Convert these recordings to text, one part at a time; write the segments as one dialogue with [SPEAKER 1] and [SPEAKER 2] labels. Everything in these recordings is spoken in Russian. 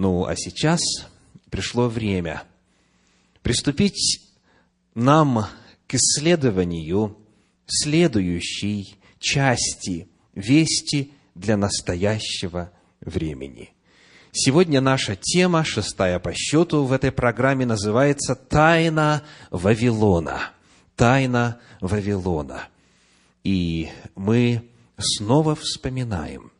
[SPEAKER 1] Ну, а сейчас пришло время приступить нам к исследованию следующей части вести для настоящего времени. Сегодня наша тема, шестая по счету в этой программе, называется «Тайна Вавилона». Тайна Вавилона. И мы снова вспоминаем,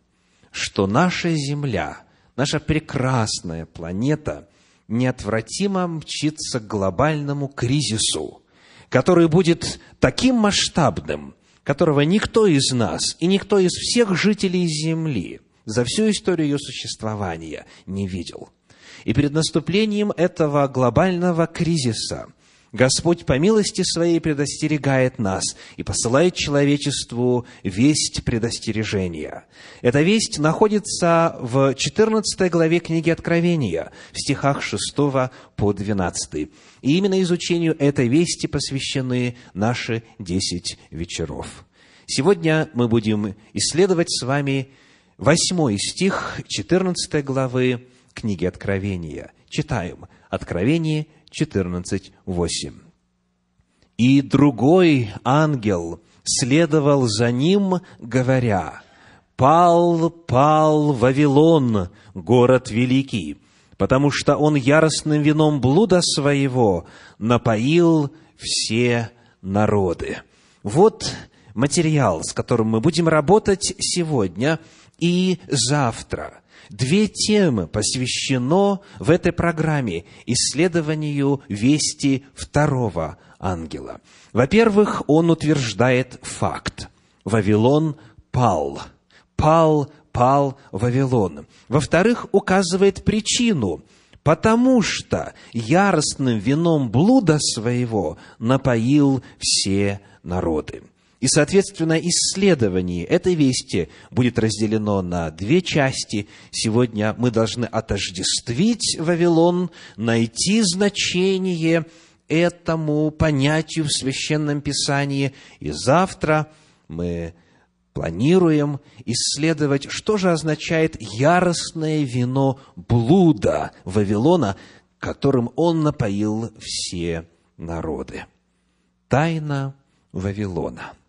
[SPEAKER 1] что наша Земля, наша прекрасная планета неотвратимо мчится к глобальному кризису, который будет таким масштабным, которого никто из нас и никто из всех жителей Земли за всю историю ее существования не видел. И перед наступлением этого глобального кризиса – Господь по милости Своей предостерегает нас и посылает человечеству весть предостережения. Эта весть находится в 14 главе книги Откровения, в стихах 6 по 12. И именно изучению этой вести посвящены наши 10 вечеров. Сегодня мы будем исследовать с вами 8 стих 14 главы книги Откровения. Читаем Откровение 14.8. «И другой ангел следовал за ним, говоря, «Пал, пал Вавилон, город великий, потому что он яростным вином блуда своего напоил все народы». Вот материал, с которым мы будем работать сегодня и завтра – Две темы посвящено в этой программе исследованию вести второго ангела. Во-первых, он утверждает факт. Вавилон пал. Пал, пал Вавилон. Во-вторых, указывает причину, потому что яростным вином блуда своего напоил все народы. И, соответственно, исследование этой вести будет разделено на две части. Сегодня мы должны отождествить Вавилон, найти значение этому понятию в Священном Писании. И завтра мы планируем исследовать, что же означает яростное вино блуда Вавилона, которым он напоил все народы. Тайна Вавилона –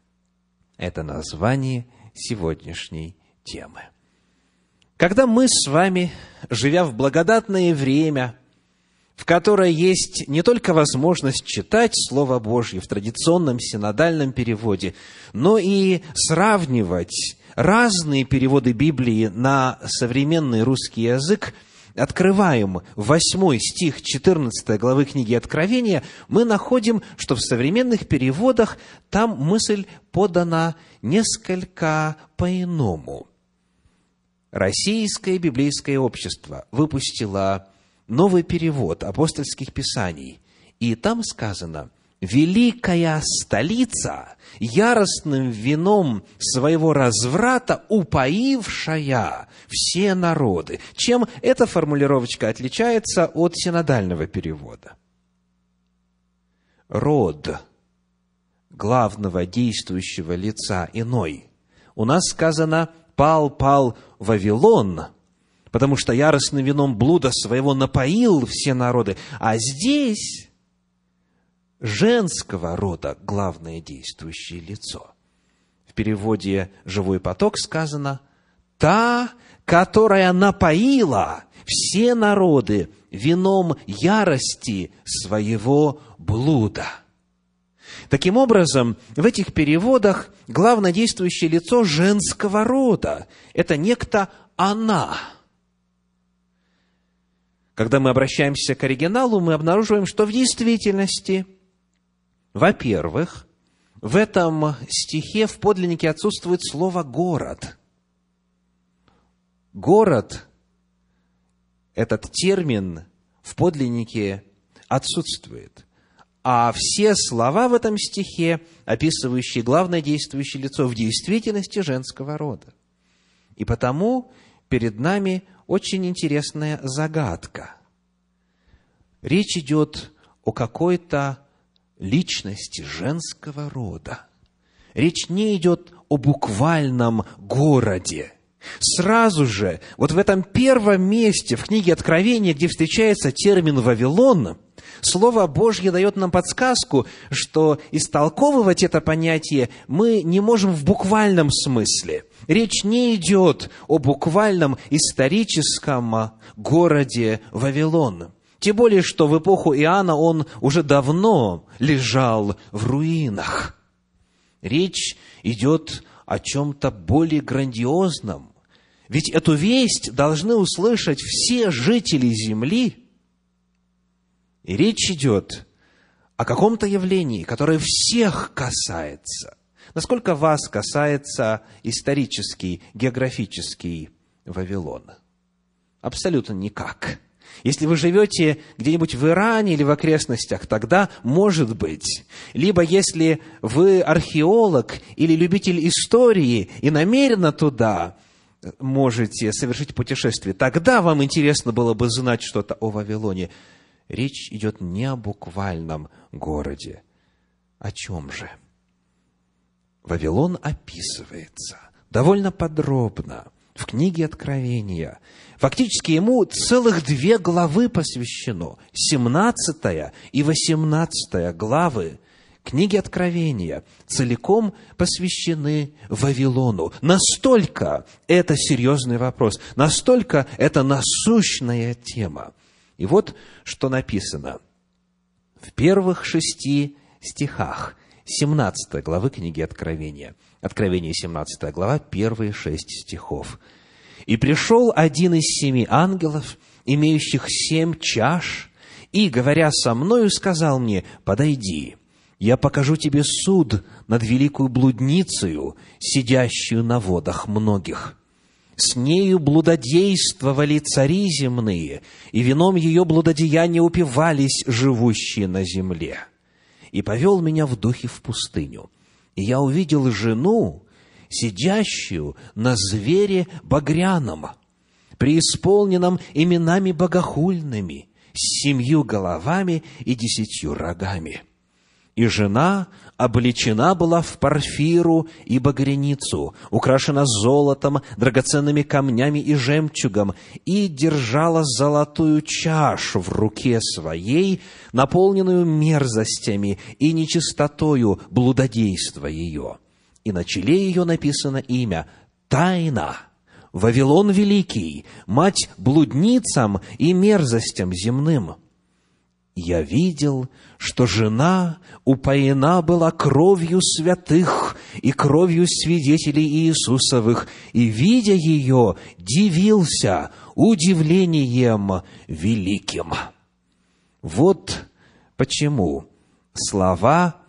[SPEAKER 1] это название сегодняшней темы. Когда мы с вами, живя в благодатное время, в которое есть не только возможность читать Слово Божье в традиционном синодальном переводе, но и сравнивать разные переводы Библии на современный русский язык – открываем 8 стих 14 главы книги Откровения, мы находим, что в современных переводах там мысль подана несколько по-иному. Российское библейское общество выпустило новый перевод апостольских писаний, и там сказано – великая столица, яростным вином своего разврата упоившая все народы. Чем эта формулировочка отличается от синодального перевода? Род главного действующего лица иной. У нас сказано «пал, пал Вавилон», потому что яростным вином блуда своего напоил все народы. А здесь женского рода главное действующее лицо. В переводе «Живой поток» сказано «та, которая напоила все народы вином ярости своего блуда». Таким образом, в этих переводах главное действующее лицо женского рода – это некто «она». Когда мы обращаемся к оригиналу, мы обнаруживаем, что в действительности – во-первых, в этом стихе в подлиннике отсутствует слово «город». Город, этот термин в подлиннике отсутствует. А все слова в этом стихе, описывающие главное действующее лицо, в действительности женского рода. И потому перед нами очень интересная загадка. Речь идет о какой-то личности женского рода. Речь не идет о буквальном городе. Сразу же, вот в этом первом месте в книге Откровения, где встречается термин «Вавилон», Слово Божье дает нам подсказку, что истолковывать это понятие мы не можем в буквальном смысле. Речь не идет о буквальном историческом городе Вавилон. Тем более, что в эпоху Иоанна он уже давно лежал в руинах. Речь идет о чем-то более грандиозном. Ведь эту весть должны услышать все жители земли. И речь идет о каком-то явлении, которое всех касается. Насколько вас касается исторический, географический Вавилон? Абсолютно никак. Если вы живете где-нибудь в Иране или в окрестностях, тогда может быть. Либо если вы археолог или любитель истории и намеренно туда можете совершить путешествие, тогда вам интересно было бы знать что-то о Вавилоне. Речь идет не о буквальном городе. О чем же? Вавилон описывается довольно подробно в книге Откровения. Фактически ему целых две главы посвящено. 17 и 18 главы книги Откровения целиком посвящены Вавилону. Настолько это серьезный вопрос, настолько это насущная тема. И вот что написано в первых шести стихах 17 главы книги Откровения. Откровение 17 глава, первые шесть стихов. «И пришел один из семи ангелов, имеющих семь чаш, и, говоря со мною, сказал мне, «Подойди, я покажу тебе суд над великую блудницею, сидящую на водах многих». С нею блудодействовали цари земные, и вином ее блудодеяния упивались живущие на земле. И повел меня в духе в пустыню – и я увидел жену, сидящую на звере багряном, преисполненном именами богохульными, с семью головами и десятью рогами. И жена облечена была в парфиру и багряницу, украшена золотом, драгоценными камнями и жемчугом, и держала золотую чашу в руке своей, наполненную мерзостями и нечистотою блудодейства ее. И на челе ее написано имя «Тайна». Вавилон Великий, мать блудницам и мерзостям земным – я видел, что жена упоена была кровью святых и кровью свидетелей Иисусовых, и, видя ее, дивился удивлением великим. Вот почему слова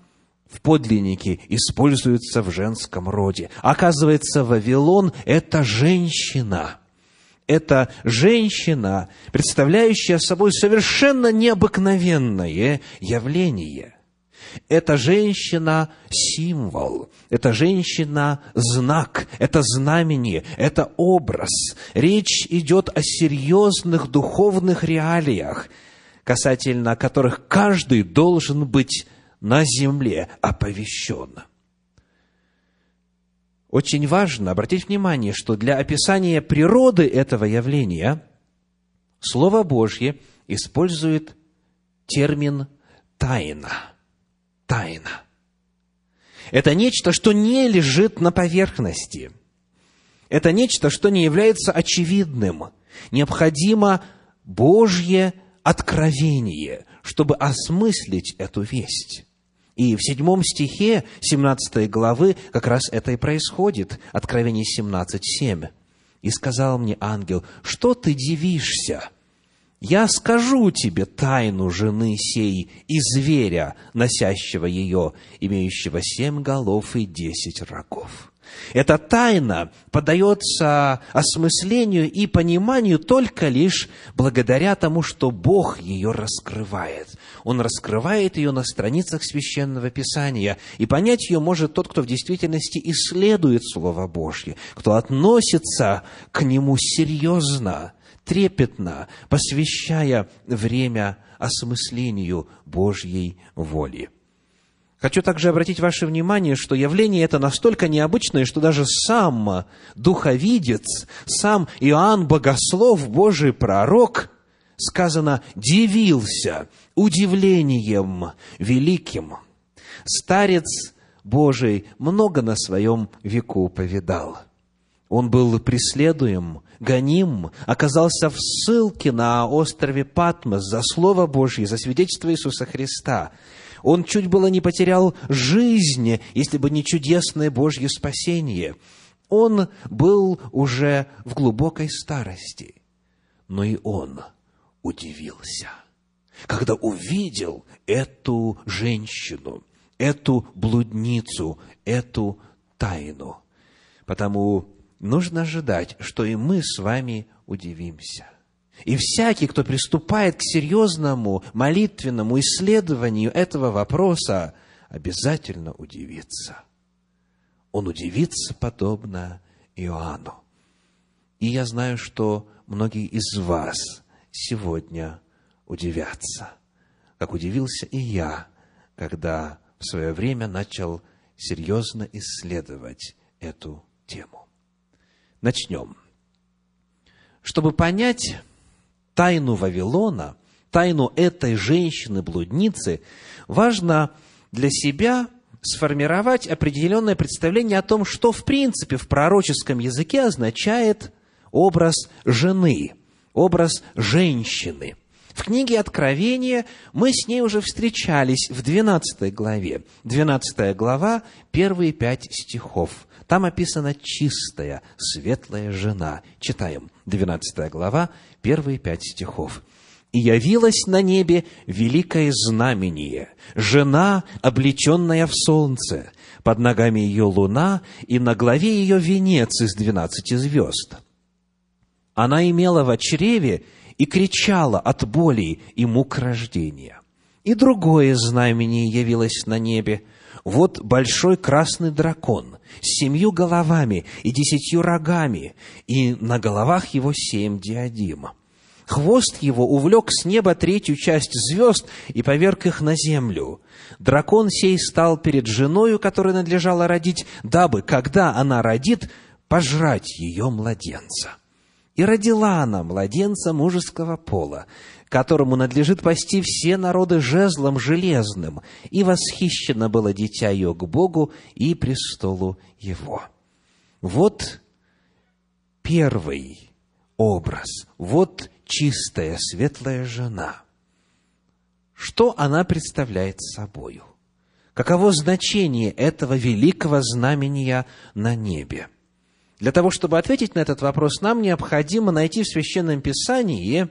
[SPEAKER 1] в подлиннике используются в женском роде. Оказывается, Вавилон – это женщина – это женщина, представляющая собой совершенно необыкновенное явление. Это женщина – символ, это женщина – знак, это знамение, это образ. Речь идет о серьезных духовных реалиях, касательно которых каждый должен быть на земле оповещен. Очень важно обратить внимание, что для описания природы этого явления Слово Божье использует термин «тайна». Тайна. Это нечто, что не лежит на поверхности. Это нечто, что не является очевидным. Необходимо Божье откровение, чтобы осмыслить эту весть. И в седьмом стихе 17 главы как раз это и происходит. Откровение 17.7. «И сказал мне ангел, что ты дивишься? Я скажу тебе тайну жены сей и зверя, носящего ее, имеющего семь голов и десять рогов». Эта тайна подается осмыслению и пониманию только лишь благодаря тому, что Бог ее раскрывает. Он раскрывает ее на страницах Священного Писания, и понять ее может тот, кто в действительности исследует Слово Божье, кто относится к нему серьезно, трепетно, посвящая время осмыслению Божьей воли. Хочу также обратить ваше внимание, что явление это настолько необычное, что даже сам духовидец, сам Иоанн Богослов, Божий пророк, сказано, дивился удивлением великим. Старец Божий много на своем веку повидал. Он был преследуем, гоним, оказался в ссылке на острове Патмос за Слово Божье, за свидетельство Иисуса Христа – он чуть было не потерял жизнь, если бы не чудесное Божье спасение. Он был уже в глубокой старости. Но и он удивился, когда увидел эту женщину, эту блудницу, эту тайну. Потому нужно ожидать, что и мы с вами удивимся – и всякий, кто приступает к серьезному молитвенному исследованию этого вопроса, обязательно удивится. Он удивится подобно Иоанну. И я знаю, что многие из вас сегодня удивятся, как удивился и я, когда в свое время начал серьезно исследовать эту тему. Начнем. Чтобы понять, тайну Вавилона, тайну этой женщины-блудницы, важно для себя сформировать определенное представление о том, что в принципе в пророческом языке означает образ жены, образ женщины. В книге Откровения мы с ней уже встречались в 12 главе. 12 глава, первые пять стихов. Там описана чистая, светлая жена. Читаем. 12 глава, первые пять стихов. «И явилась на небе великое знамение, жена, облеченная в солнце, под ногами ее луна, и на главе ее венец из двенадцати звезд. Она имела в чреве и кричала от боли и мук рождения. И другое знамение явилось на небе. Вот большой красный дракон с семью головами и десятью рогами, и на головах его семь диадима. Хвост его увлек с неба третью часть звезд и поверг их на землю. Дракон сей стал перед женою, которой надлежало родить, дабы, когда она родит, пожрать ее младенца. И родила она младенца мужеского пола, которому надлежит пасти все народы жезлом железным, и восхищено было дитя ее к Богу и престолу его. Вот первый образ, вот чистая, светлая жена. Что она представляет собою? Каково значение этого великого знамения на небе? Для того, чтобы ответить на этот вопрос, нам необходимо найти в Священном Писании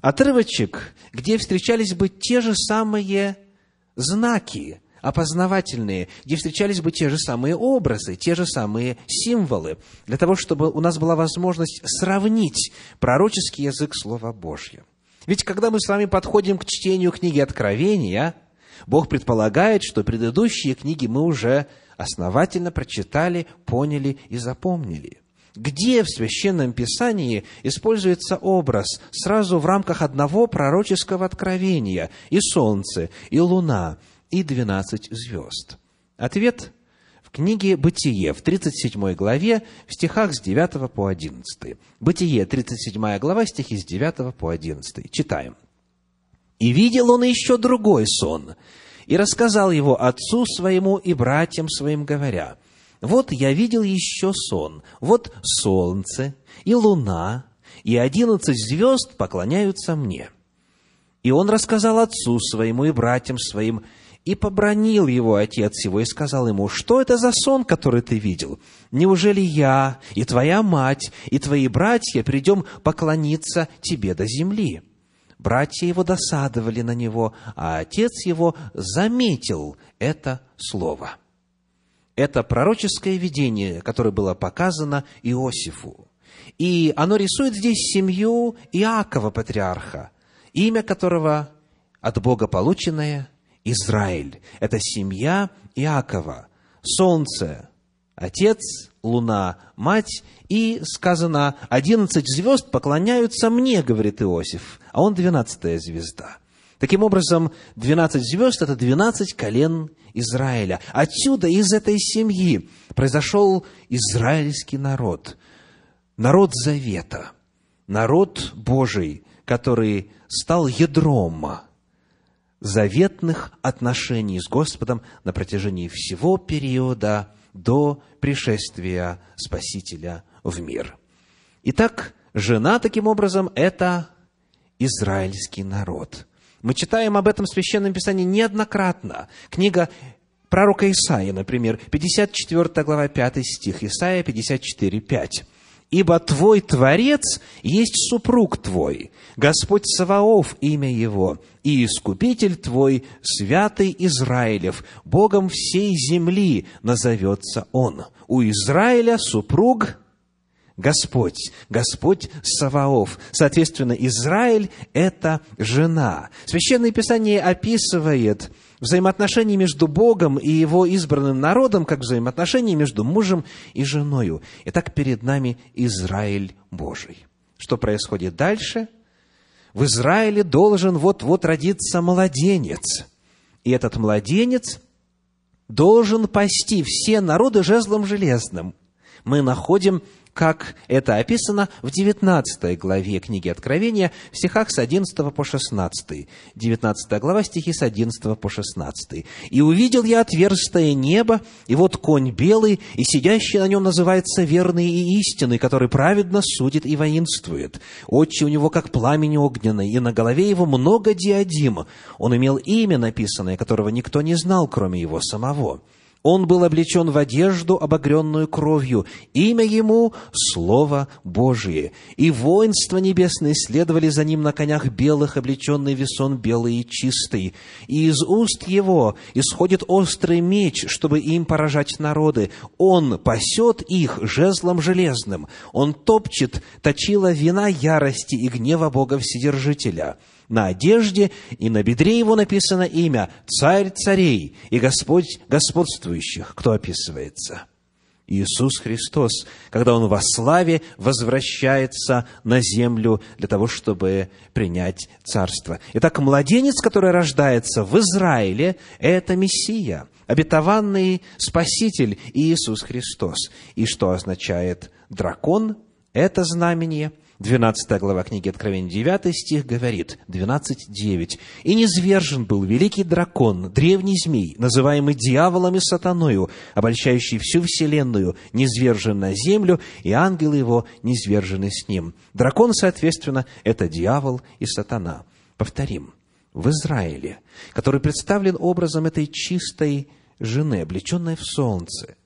[SPEAKER 1] отрывочек, где встречались бы те же самые знаки, опознавательные, где встречались бы те же самые образы, те же самые символы, для того, чтобы у нас была возможность сравнить пророческий язык Слова Божьего. Ведь когда мы с вами подходим к чтению книги Откровения, Бог предполагает, что предыдущие книги мы уже основательно прочитали, поняли и запомнили. Где в Священном Писании используется образ сразу в рамках одного пророческого откровения и солнце, и луна, и двенадцать звезд? Ответ в книге «Бытие» в 37 главе, в стихах с 9 по 11. «Бытие», 37 глава, стихи с 9 по 11. Читаем. «И видел он еще другой сон, и рассказал его отцу своему и братьям своим, говоря, «Вот я видел еще сон, вот солнце и луна, и одиннадцать звезд поклоняются мне». И он рассказал отцу своему и братьям своим, и побронил его отец его и сказал ему, что это за сон, который ты видел? Неужели я и твоя мать и твои братья придем поклониться тебе до земли? Братья его досадовали на него, а отец его заметил это слово. Это пророческое видение, которое было показано Иосифу. И оно рисует здесь семью Иакова, патриарха, имя которого от Бога полученное Израиль. Это семья Иакова. Солнце – отец, луна – мать, и сказано, одиннадцать звезд поклоняются мне, говорит Иосиф, а он двенадцатая звезда. Таким образом, 12 звезд – это 12 колен Израиля. Отсюда, из этой семьи, произошел израильский народ, народ Завета, народ Божий, который стал ядром заветных отношений с Господом на протяжении всего периода до пришествия Спасителя в мир. Итак, жена, таким образом, это израильский народ. Мы читаем об этом в Священном Писании неоднократно. Книга пророка Исаия, например, 54 глава, 5 стих, Исаия 54, 5. «Ибо твой Творец есть супруг твой, Господь Саваоф имя его, и Искупитель твой, Святый Израилев, Богом всей земли назовется он». У Израиля супруг Господь, Господь Саваоф. Соответственно, Израиль – это жена. Священное Писание описывает взаимоотношения между Богом и Его избранным народом, как взаимоотношения между мужем и женою. Итак, перед нами Израиль Божий. Что происходит дальше? В Израиле должен вот-вот родиться младенец. И этот младенец должен пасти все народы жезлом железным. Мы находим как это описано в 19 главе книги Откровения, в стихах с 11 по 16. 19 глава, стихи с 11 по 16. «И увидел я отверстое небо, и вот конь белый, и сидящий на нем называется верный и истинный, который праведно судит и воинствует. Очи у него, как пламень огненный, и на голове его много диадим. Он имел имя написанное, которого никто не знал, кроме его самого». Он был облечен в одежду, обогренную кровью. Имя ему – Слово Божие. И воинства небесные следовали за ним на конях белых, облеченный весон белый и чистый. И из уст его исходит острый меч, чтобы им поражать народы. Он пасет их жезлом железным. Он топчет точила вина ярости и гнева Бога Вседержителя на одежде, и на бедре его написано имя «Царь царей» и «Господь господствующих», кто описывается. Иисус Христос, когда Он во славе возвращается на землю для того, чтобы принять царство. Итак, младенец, который рождается в Израиле, это Мессия, обетованный Спаситель Иисус Христос. И что означает дракон? Это знамение – 12 глава книги Откровения, 9 стих говорит, 12.9. «И низвержен был великий дракон, древний змей, называемый дьяволом и сатаною, обольщающий всю вселенную, низвержен на землю, и ангелы его низвержены с ним». Дракон, соответственно, это дьявол и сатана. Повторим, в Израиле, который представлен образом этой чистой жены, облеченной в солнце,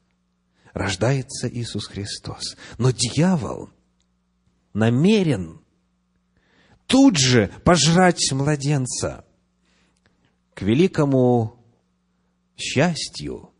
[SPEAKER 1] рождается Иисус Христос. Но дьявол – намерен тут же пожрать младенца. К великому счастью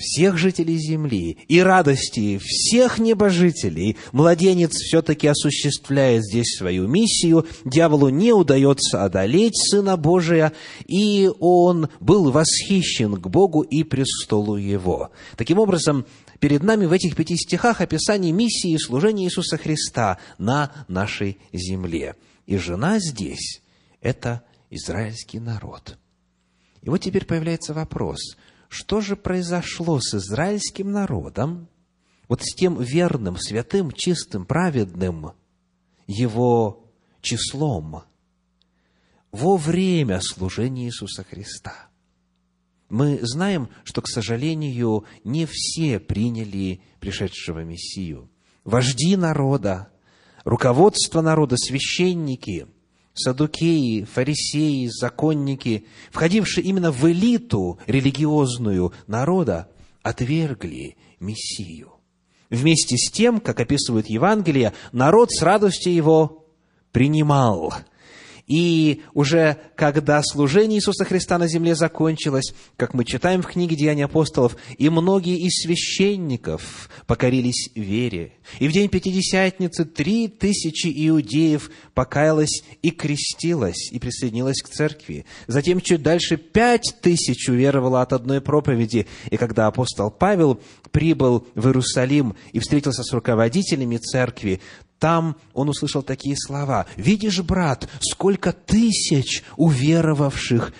[SPEAKER 1] всех жителей земли и радости всех небожителей, младенец все-таки осуществляет здесь свою миссию, дьяволу не удается одолеть Сына Божия, и он был восхищен к Богу и престолу Его. Таким образом, перед нами в этих пяти стихах описание миссии и служения Иисуса Христа на нашей земле. И жена здесь – это израильский народ. И вот теперь появляется вопрос, что же произошло с израильским народом, вот с тем верным, святым, чистым, праведным его числом во время служения Иисуса Христа – мы знаем, что, к сожалению, не все приняли пришедшего Мессию. Вожди народа, руководство народа, священники, садукеи, фарисеи, законники, входившие именно в элиту религиозную народа, отвергли Мессию. Вместе с тем, как описывает Евангелие, народ с радостью его принимал – и уже когда служение Иисуса Христа на земле закончилось, как мы читаем в книге «Деяния апостолов», и многие из священников покорились вере. И в день Пятидесятницы три тысячи иудеев покаялось и крестилось, и присоединилось к церкви. Затем чуть дальше пять тысяч уверовало от одной проповеди. И когда апостол Павел прибыл в Иерусалим и встретился с руководителями церкви, там он услышал такие слова. «Видишь, брат, сколько тысяч уверовавших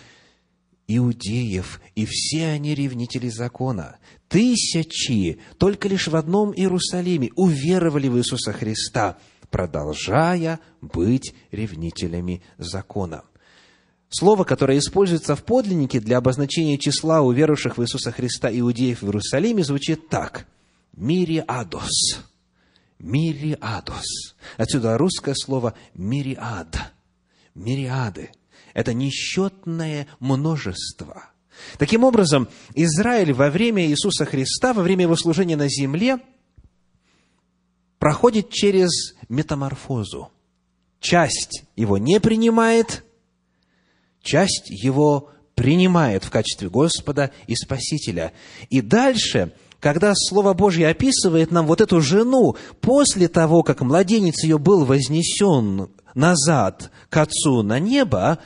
[SPEAKER 1] иудеев, и все они ревнители закона. Тысячи только лишь в одном Иерусалиме уверовали в Иисуса Христа, продолжая быть ревнителями закона». Слово, которое используется в подлиннике для обозначения числа уверовавших в Иисуса Христа иудеев в Иерусалиме, звучит так. «Мириадос». «Мириадос». Отсюда русское слово «мириад». Мириады. Это несчетное множество. Таким образом, Израиль во время Иисуса Христа, во время его служения на земле, проходит через метаморфозу. Часть его не принимает – часть его принимает в качестве Господа и Спасителя. И дальше, когда Слово Божье описывает нам вот эту жену, после того, как младенец ее был вознесен назад к Отцу на небо,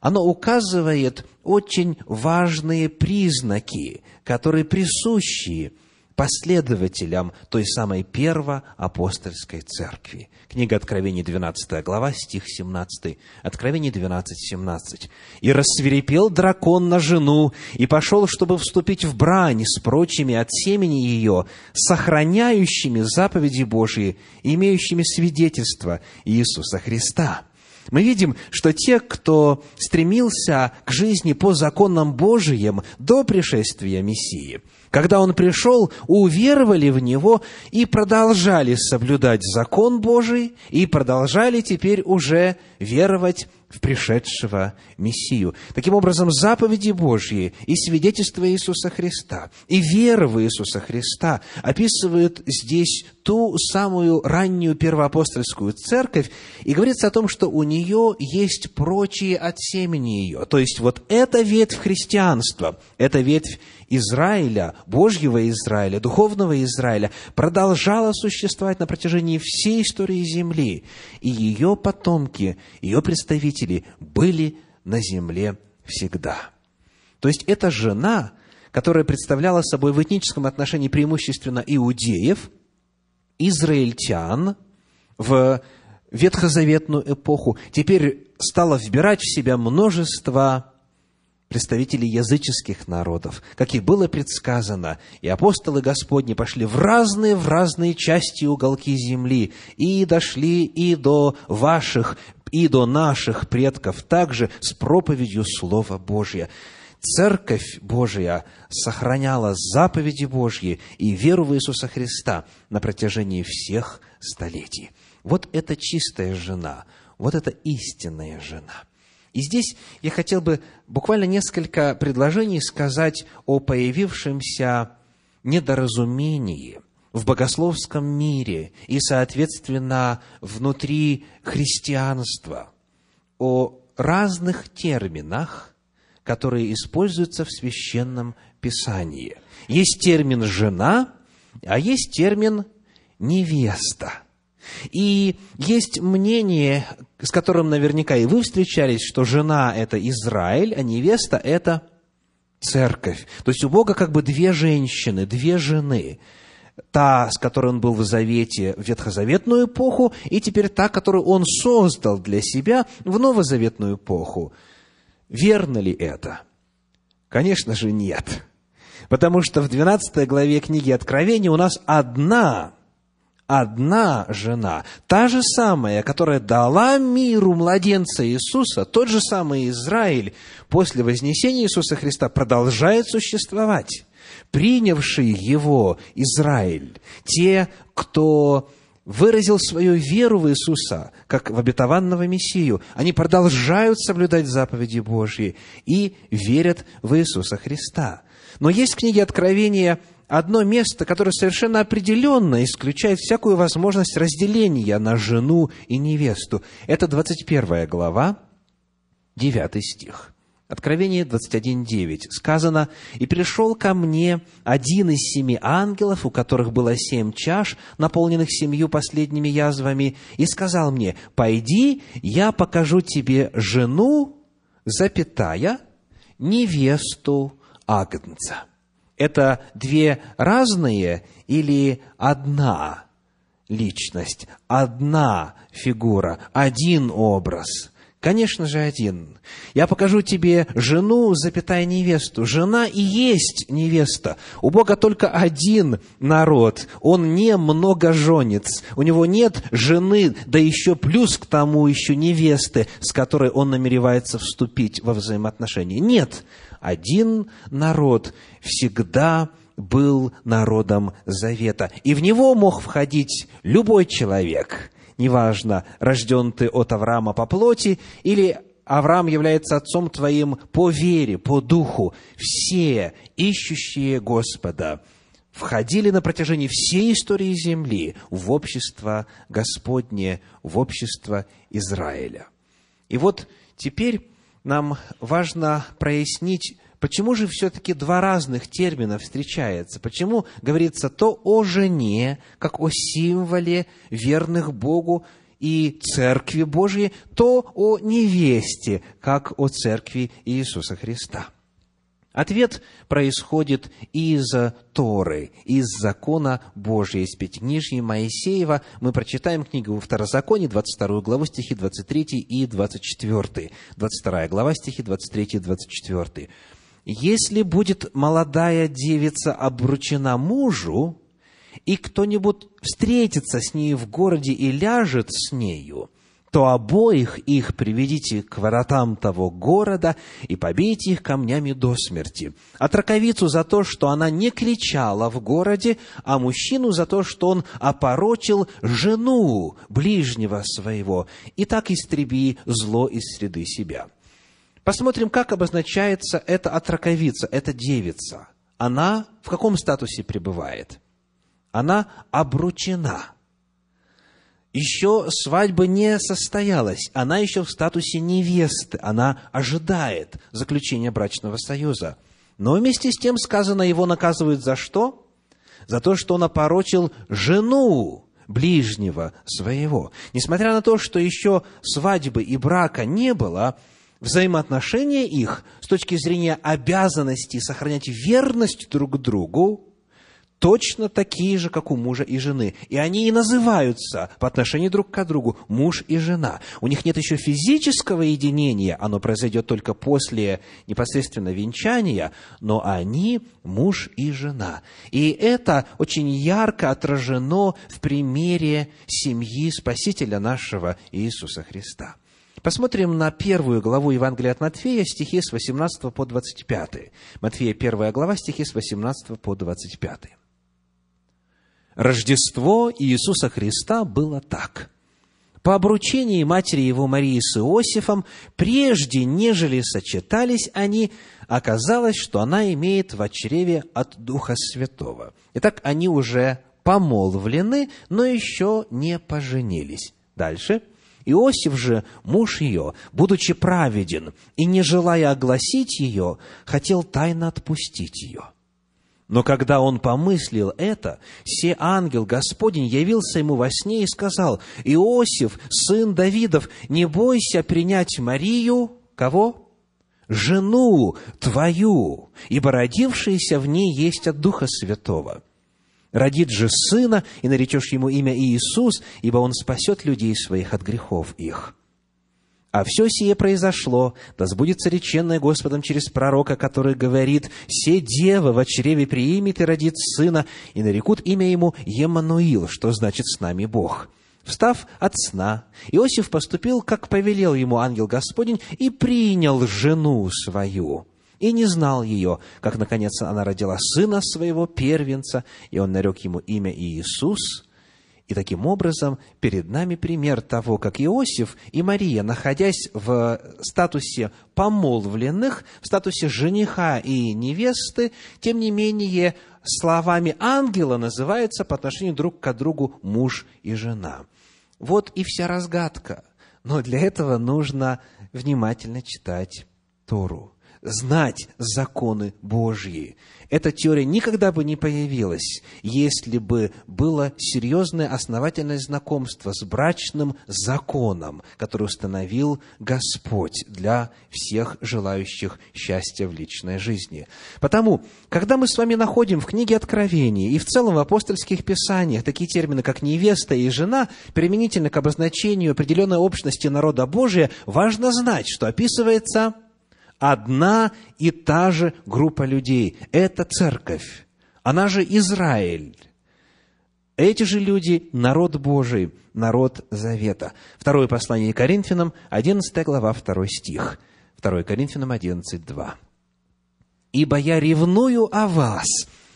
[SPEAKER 1] оно указывает очень важные признаки, которые присущи последователям той самой первоапостольской церкви. Книга Откровений, 12 глава, стих 17. Откровение 12, 17. «И рассверепел дракон на жену, и пошел, чтобы вступить в брань с прочими от семени ее, сохраняющими заповеди Божьи, имеющими свидетельство Иисуса Христа». Мы видим, что те, кто стремился к жизни по законам Божиим до пришествия Мессии – когда он пришел, уверовали в него и продолжали соблюдать закон Божий, и продолжали теперь уже веровать в пришедшего Мессию. Таким образом, заповеди Божьи и свидетельство Иисуса Христа, и вера в Иисуса Христа описывают здесь ту самую раннюю первоапостольскую церковь, и говорится о том, что у нее есть прочие от семени ее. То есть, вот эта ветвь христианства, эта ветвь Израиля, Божьего Израиля, духовного Израиля, продолжала существовать на протяжении всей истории Земли. И ее потомки, ее представители были на земле всегда. То есть, эта жена, которая представляла собой в этническом отношении преимущественно иудеев, израильтян в ветхозаветную эпоху, теперь стала вбирать в себя множество представителей языческих народов, как и было предсказано, и апостолы Господни пошли в разные, в разные части уголки земли, и дошли и до ваших, и до наших предков, также с проповедью Слова Божия. Церковь Божия сохраняла заповеди Божьи и веру в Иисуса Христа на протяжении всех столетий. Вот это чистая жена, вот это истинная жена – и здесь я хотел бы буквально несколько предложений сказать о появившемся недоразумении в богословском мире и, соответственно, внутри христианства, о разных терминах, которые используются в священном писании. Есть термин «жена», а есть термин «невеста». И есть мнение, с которым наверняка и вы встречались, что жена – это Израиль, а невеста – это церковь. То есть у Бога как бы две женщины, две жены. Та, с которой он был в Завете в ветхозаветную эпоху, и теперь та, которую он создал для себя в новозаветную эпоху. Верно ли это? Конечно же, нет. Потому что в 12 главе книги Откровения у нас одна одна жена, та же самая, которая дала миру младенца Иисуса, тот же самый Израиль, после вознесения Иисуса Христа продолжает существовать. Принявший его Израиль, те, кто выразил свою веру в Иисуса, как в обетованного Мессию, они продолжают соблюдать заповеди Божьи и верят в Иисуса Христа. Но есть в книге Откровения одно место, которое совершенно определенно исключает всякую возможность разделения на жену и невесту. Это 21 глава, 9 стих. Откровение 21.9 сказано, «И пришел ко мне один из семи ангелов, у которых было семь чаш, наполненных семью последними язвами, и сказал мне, «Пойди, я покажу тебе жену, запятая, невесту Агнца» это две разные или одна личность, одна фигура, один образ. Конечно же, один. Я покажу тебе жену, запятая невесту. Жена и есть невеста. У Бога только один народ. Он не многоженец. У него нет жены, да еще плюс к тому еще невесты, с которой он намеревается вступить во взаимоотношения. Нет. Один народ всегда был народом завета. И в него мог входить любой человек – неважно, рожден ты от Авраама по плоти или Авраам является отцом твоим по вере, по духу. Все ищущие Господа входили на протяжении всей истории земли в общество Господне, в общество Израиля. И вот теперь нам важно прояснить Почему же все-таки два разных термина встречается? Почему говорится то о жене, как о символе верных Богу и Церкви Божьей, то о невесте, как о Церкви Иисуса Христа? Ответ происходит из Торы, из закона Божия, из Пятикнижья Моисеева. Мы прочитаем книгу во Второзаконии, 22 главу, стихи 23 и 24. 22 глава, стихи 23 и 24. Если будет молодая девица обручена мужу, и кто-нибудь встретится с ней в городе и ляжет с нею, то обоих их приведите к воротам того города и побейте их камнями до смерти. А траковицу за то, что она не кричала в городе, а мужчину за то, что он опорочил жену ближнего своего, и так истреби зло из среды себя. Посмотрим, как обозначается эта отраковица, эта девица. Она в каком статусе пребывает? Она обручена. Еще свадьба не состоялась, она еще в статусе невесты, она ожидает заключения брачного союза. Но вместе с тем сказано, его наказывают за что? За то, что он опорочил жену ближнего своего. Несмотря на то, что еще свадьбы и брака не было, взаимоотношения их с точки зрения обязанности сохранять верность друг другу точно такие же, как у мужа и жены. И они и называются по отношению друг к другу муж и жена. У них нет еще физического единения, оно произойдет только после непосредственно венчания, но они муж и жена. И это очень ярко отражено в примере семьи Спасителя нашего Иисуса Христа. Посмотрим на первую главу Евангелия от Матфея, стихи с 18 по 25. Матфея, первая глава, стихи с 18 по 25. Рождество Иисуса Христа было так. По обручении матери его Марии с Иосифом, прежде нежели сочетались они, оказалось, что она имеет в чреве от Духа Святого. Итак, они уже помолвлены, но еще не поженились. Дальше – Иосиф же, муж ее, будучи праведен и не желая огласить ее, хотел тайно отпустить ее. Но когда он помыслил это, се ангел Господень явился ему во сне и сказал, «Иосиф, сын Давидов, не бойся принять Марию, кого? Жену твою, ибо родившаяся в ней есть от Духа Святого» Родит же сына, и наречешь ему имя Иисус, ибо он спасет людей своих от грехов их. А все сие произошло, да сбудется реченное Господом через пророка, который говорит, «Се дева в чреве приимет и родит сына, и нарекут имя ему Емануил, что значит «с нами Бог». Встав от сна, Иосиф поступил, как повелел ему ангел Господень, и принял жену свою, и не знал ее, как, наконец, она родила сына своего первенца, и он нарек ему имя Иисус. И таким образом перед нами пример того, как Иосиф и Мария, находясь в статусе помолвленных, в статусе жениха и невесты, тем не менее, словами ангела называются по отношению друг к другу муж и жена. Вот и вся разгадка. Но для этого нужно внимательно читать Тору знать законы Божьи. Эта теория никогда бы не появилась, если бы было серьезное основательное знакомство с брачным законом, который установил Господь для всех желающих счастья в личной жизни. Потому, когда мы с вами находим в книге Откровения и в целом в апостольских писаниях такие термины, как невеста и жена, применительно к обозначению определенной общности народа Божия, важно знать, что описывается одна и та же группа людей. Это церковь. Она же Израиль. Эти же люди – народ Божий, народ Завета. Второе послание Коринфянам, 11 глава, 2 стих. 2 Коринфянам 11, 2. «Ибо я ревную о вас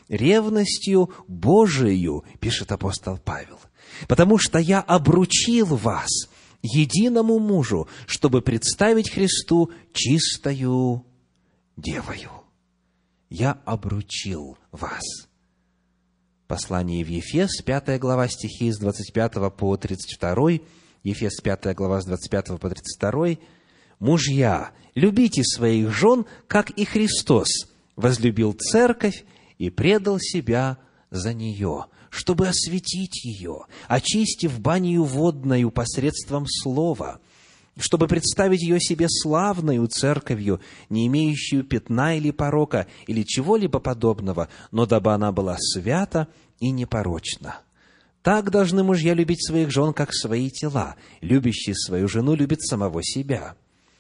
[SPEAKER 1] ревностью Божию, – пишет апостол Павел, – потому что я обручил вас – единому мужу, чтобы представить Христу чистою девою. Я обручил вас. Послание в Ефес, 5 глава стихи с 25 по 32, Ефес, 5 глава с 25 по 32. «Мужья, любите своих жен, как и Христос возлюбил церковь и предал себя за нее, чтобы осветить ее, очистив банию водную посредством слова, чтобы представить ее себе славную церковью, не имеющую пятна или порока, или чего-либо подобного, но дабы она была свята и непорочна. Так должны мужья любить своих жен, как свои тела. Любящий свою жену любит самого себя.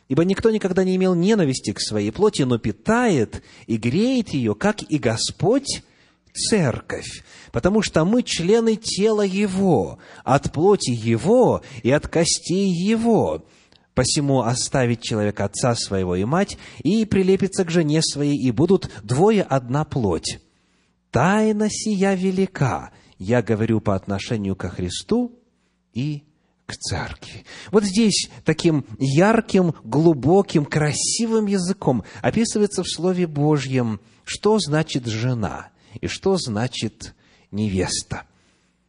[SPEAKER 1] Ибо никто никогда не имел ненависти к своей плоти, но питает и греет ее, как и Господь церковь, потому что мы члены тела Его, от плоти Его и от костей Его. Посему оставить человек отца своего и мать, и прилепится к жене своей, и будут двое одна плоть. Тайна сия велика, я говорю по отношению ко Христу и к церкви. Вот здесь таким ярким, глубоким, красивым языком описывается в Слове Божьем, что значит жена – и что значит невеста?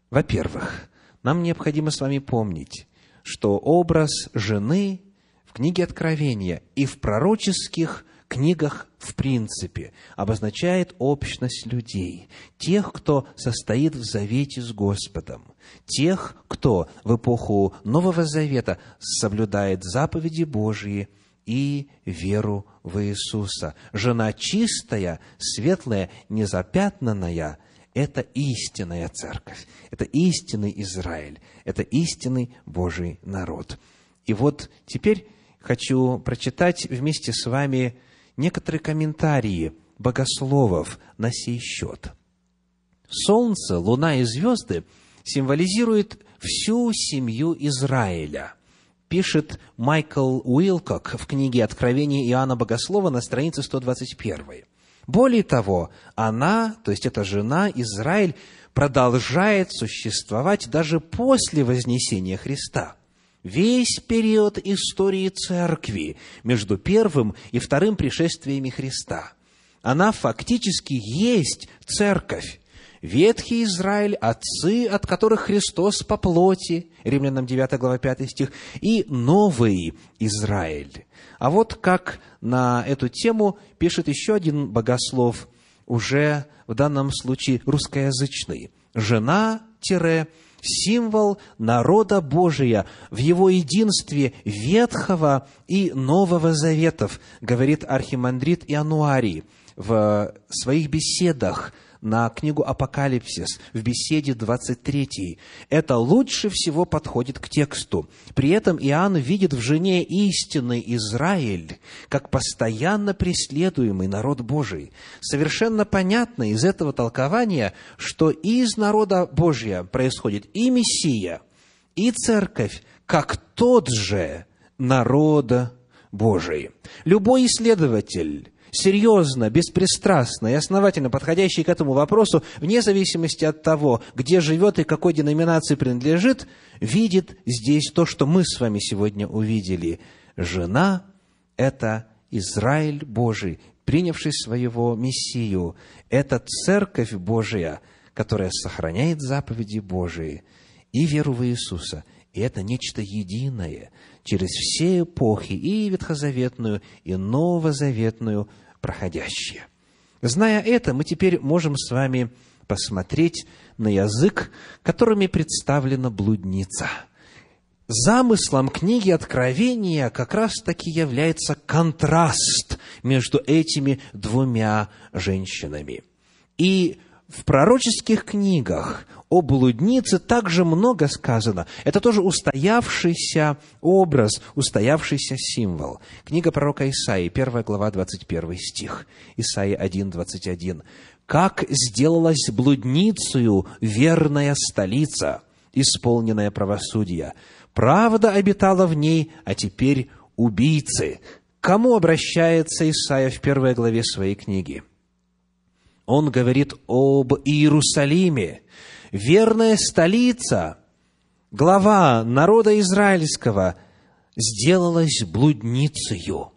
[SPEAKER 1] Во-первых, нам необходимо с вами помнить, что образ жены в книге Откровения и в пророческих книгах в принципе обозначает общность людей, тех, кто состоит в завете с Господом, тех, кто в эпоху Нового Завета соблюдает заповеди Божьи и веру в Иисуса. Жена чистая, светлая, незапятнанная – это истинная церковь, это истинный Израиль, это истинный Божий народ. И вот теперь хочу прочитать вместе с вами некоторые комментарии богословов на сей счет. Солнце, луна и звезды символизируют всю семью Израиля – пишет Майкл Уилкок в книге «Откровение Иоанна Богослова» на странице 121. Более того, она, то есть эта жена, Израиль, продолжает существовать даже после Вознесения Христа. Весь период истории Церкви между первым и вторым пришествиями Христа. Она фактически есть Церковь, Ветхий Израиль, отцы, от которых Христос по плоти, Римлянам 9 глава 5 стих, и Новый Израиль. А вот как на эту тему пишет еще один богослов, уже в данном случае русскоязычный. Жена-символ народа Божия в его единстве Ветхого и Нового Заветов, говорит архимандрит Иануарий в своих беседах – на книгу «Апокалипсис» в беседе 23. Это лучше всего подходит к тексту. При этом Иоанн видит в жене истинный Израиль, как постоянно преследуемый народ Божий. Совершенно понятно из этого толкования, что из народа Божия происходит и Мессия, и Церковь, как тот же народ Божий. Любой исследователь серьезно, беспристрастно и основательно подходящий к этому вопросу, вне зависимости от того, где живет и какой деноминации принадлежит, видит здесь то, что мы с вами сегодня увидели. Жена – это Израиль Божий, принявший своего Мессию. Это Церковь Божия, которая сохраняет заповеди Божии и веру в Иисуса, И это нечто единое через все эпохи, и ветхозаветную, и новозаветную, проходящее. Зная это, мы теперь можем с вами посмотреть на язык, которыми представлена блудница. Замыслом книги Откровения как раз-таки является контраст между этими двумя женщинами. И в пророческих книгах о блуднице также много сказано. Это тоже устоявшийся образ, устоявшийся символ. Книга пророка Исаии, 1 глава, 21 стих. Исаии 1, 21. «Как сделалась блудницею верная столица, исполненная правосудия. Правда обитала в ней, а теперь убийцы». Кому обращается Исаия в первой главе своей книги? Он говорит об Иерусалиме, верная столица, глава народа израильского, сделалась блудницею.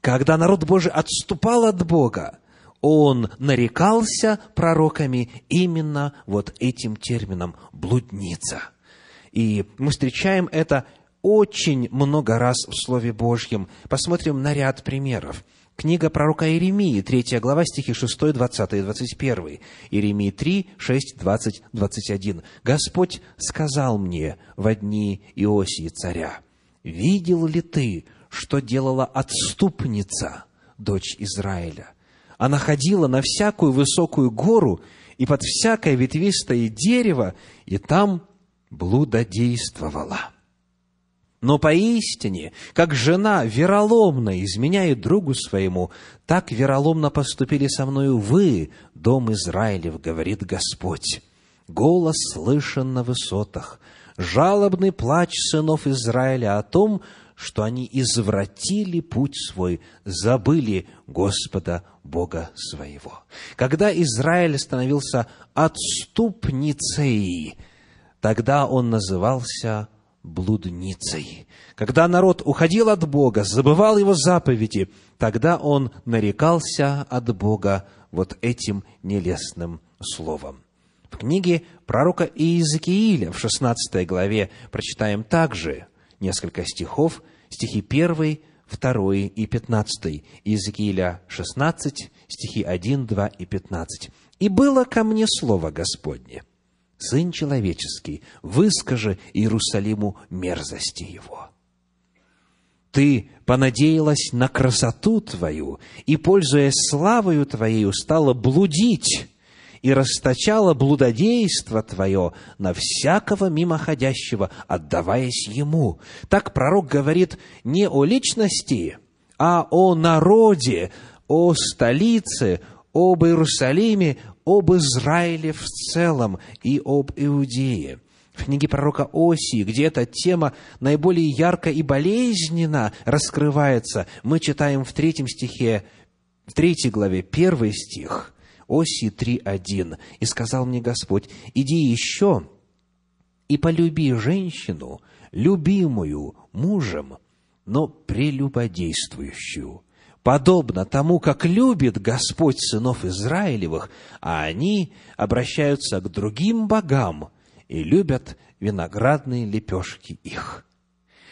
[SPEAKER 1] Когда народ Божий отступал от Бога, он нарекался пророками именно вот этим термином «блудница». И мы встречаем это очень много раз в Слове Божьем. Посмотрим на ряд примеров. Книга пророка Иеремии, 3 глава, стихи 6, 20 и 21. Иеремии 3, 6, 20, 21. «Господь сказал мне во дни Иосии царя, видел ли ты, что делала отступница, дочь Израиля? Она ходила на всякую высокую гору и под всякое ветвистое дерево, и там блудодействовала». Но поистине, как жена вероломно изменяет другу своему, так вероломно поступили со мною вы, дом Израилев, говорит Господь. Голос слышен на высотах, жалобный плач сынов Израиля о том, что они извратили путь свой, забыли Господа Бога своего. Когда Израиль становился отступницей, тогда он назывался блудницей. Когда народ уходил от Бога, забывал его заповеди, тогда он нарекался от Бога вот этим нелестным словом. В книге пророка Иезекииля в 16 главе прочитаем также несколько стихов, стихи 1, 2 и 15. Иезекииля 16, стихи 1, 2 и 15. «И было ко мне слово Господне, Сын человеческий, выскажи Иерусалиму мерзости его. Ты понадеялась на красоту твою и, пользуясь славою твоей, стала блудить и расточала блудодейство твое на всякого мимоходящего, отдаваясь ему. Так пророк говорит не о личности, а о народе, о столице, об Иерусалиме, об Израиле в целом и об Иудее. В книге пророка Осии, где эта тема наиболее ярко и болезненно раскрывается, мы читаем в третьем стихе, в третьей главе, первый стих, Осии 3.1. «И сказал мне Господь, иди еще и полюби женщину, любимую мужем, но прелюбодействующую, подобно тому, как любит Господь сынов Израилевых, а они обращаются к другим богам и любят виноградные лепешки их.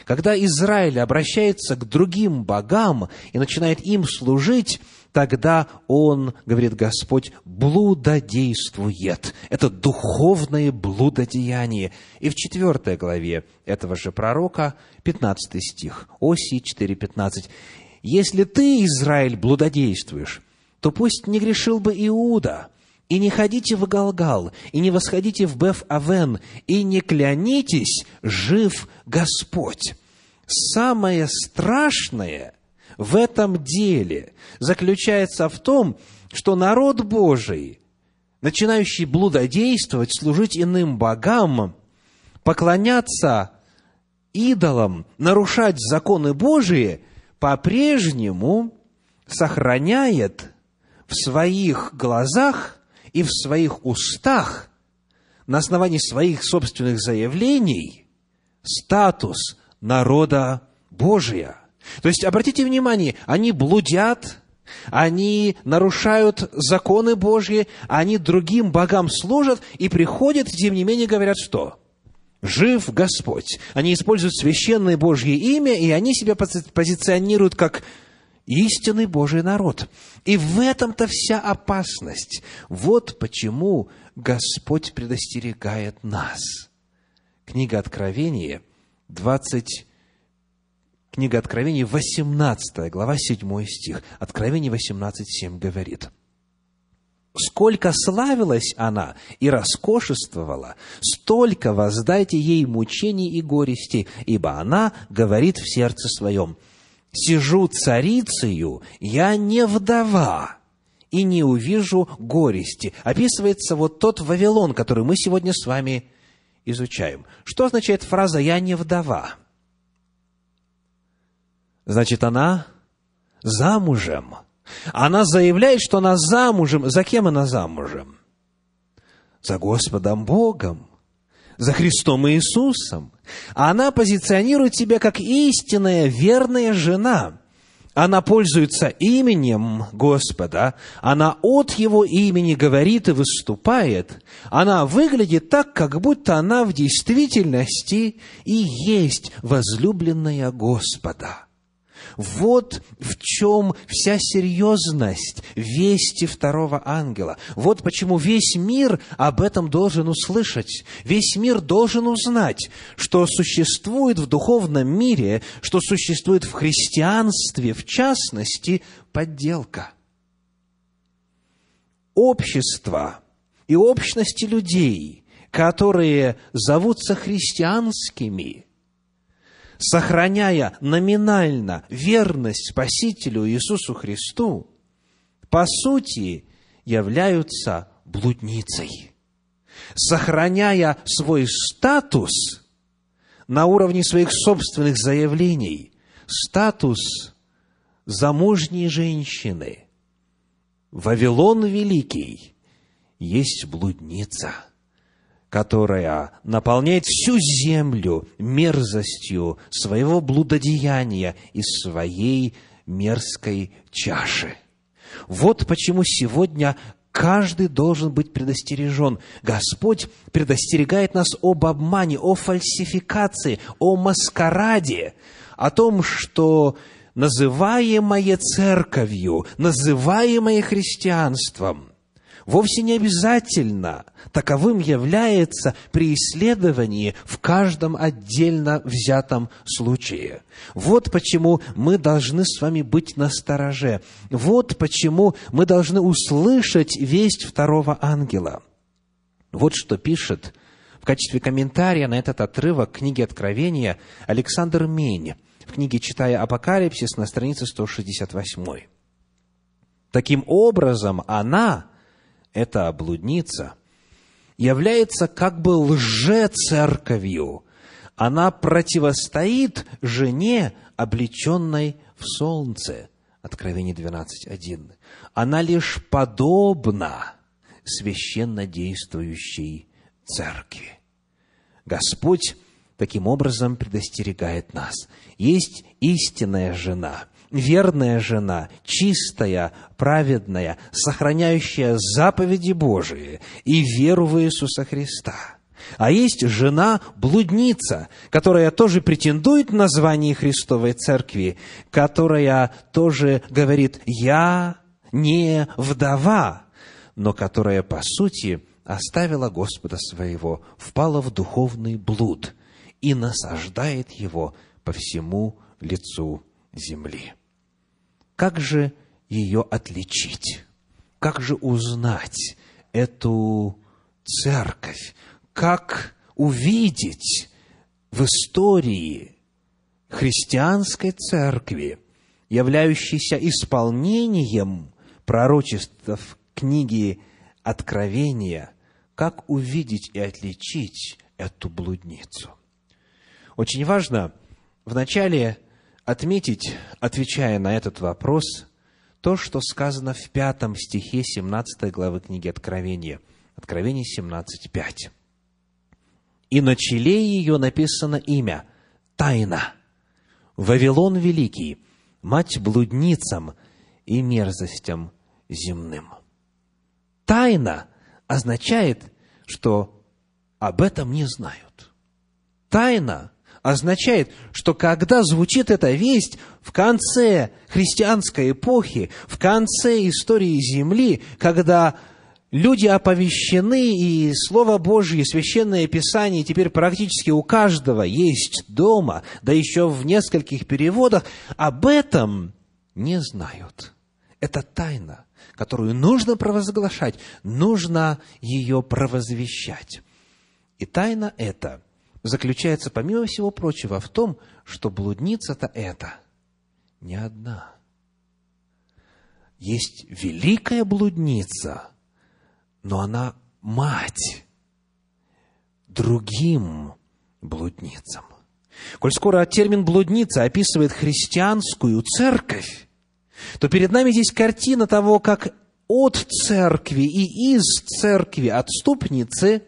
[SPEAKER 1] Когда Израиль обращается к другим богам и начинает им служить, тогда он, говорит Господь, блудодействует. Это духовное блудодеяние. И в четвертой главе этого же пророка, 15 стих, Оси 4, 15. Если ты, Израиль, блудодействуешь, то пусть не грешил бы Иуда, и не ходите в Галгал, и не восходите в Беф-Авен, и не клянитесь, жив Господь. Самое страшное в этом деле заключается в том, что народ Божий, начинающий блудодействовать, служить иным богам, поклоняться идолам, нарушать законы Божии – по-прежнему сохраняет в своих глазах и в своих устах на основании своих собственных заявлений статус народа Божия. То есть, обратите внимание, они блудят, они нарушают законы Божьи, они другим богам служат и приходят, тем не менее говорят, что? Жив Господь. Они используют священное Божье имя, и они себя позиционируют как истинный Божий народ. И в этом-то вся опасность. Вот почему Господь предостерегает нас. Книга Откровения, 20, книга Откровения, 18 глава, 7 стих. Откровение 18, 7 говорит – Сколько славилась она и роскошествовала, столько воздайте ей мучений и горести, ибо она говорит в сердце своем, «Сижу царицею, я не вдова, и не увижу горести». Описывается вот тот Вавилон, который мы сегодня с вами изучаем. Что означает фраза «я не вдова»? Значит, она замужем – она заявляет, что она замужем. За кем она замужем? За Господом Богом, за Христом Иисусом. Она позиционирует себя как истинная, верная жена. Она пользуется именем Господа, она от Его имени говорит и выступает. Она выглядит так, как будто она в действительности и есть возлюбленная Господа – вот в чем вся серьезность вести второго ангела. Вот почему весь мир об этом должен услышать. Весь мир должен узнать, что существует в духовном мире, что существует в христианстве, в частности, подделка. Общество и общности людей, которые зовутся христианскими – сохраняя номинально верность Спасителю Иисусу Христу, по сути являются блудницей. Сохраняя свой статус на уровне своих собственных заявлений, статус замужней женщины, Вавилон Великий есть блудница – которая наполняет всю землю мерзостью своего блудодеяния из своей мерзкой чаши. Вот почему сегодня каждый должен быть предостережен. Господь предостерегает нас об обмане, о фальсификации, о маскараде, о том, что называемое церковью, называемое христианством – вовсе не обязательно таковым является при исследовании в каждом отдельно взятом случае. Вот почему мы должны с вами быть на стороже. Вот почему мы должны услышать весть второго ангела. Вот что пишет в качестве комментария на этот отрывок книги Откровения Александр Мень в книге «Читая Апокалипсис» на странице 168. Таким образом, она, эта блудница, является как бы лже-церковью. Она противостоит жене, облеченной в солнце. Откровение 12.1. Она лишь подобна священно действующей церкви. Господь таким образом предостерегает нас. Есть истинная жена – верная жена, чистая, праведная, сохраняющая заповеди Божии и веру в Иисуса Христа. А есть жена-блудница, которая тоже претендует на звание Христовой Церкви, которая тоже говорит «я не вдова», но которая, по сути, оставила Господа своего, впала в духовный блуд и насаждает его по всему лицу земли. Как же ее отличить? Как же узнать эту церковь? Как увидеть в истории христианской церкви, являющейся исполнением пророчеств книги Откровения, как увидеть и отличить эту блудницу? Очень важно вначале отметить, отвечая на этот вопрос, то, что сказано в пятом стихе 17 главы книги Откровения. Откровение 17.5. «И на челе ее написано имя – Тайна, Вавилон Великий, мать блудницам и мерзостям земным». Тайна означает, что об этом не знают. тайна означает, что когда звучит эта весть в конце христианской эпохи, в конце истории Земли, когда люди оповещены, и Слово Божье, Священное Писание теперь практически у каждого есть дома, да еще в нескольких переводах, об этом не знают. Это тайна, которую нужно провозглашать, нужно ее провозвещать. И тайна эта заключается, помимо всего прочего, в том, что блудница-то это не одна. Есть великая блудница, но она мать другим блудницам. Коль скоро термин «блудница» описывает христианскую церковь, то перед нами здесь картина того, как от церкви и из церкви отступницы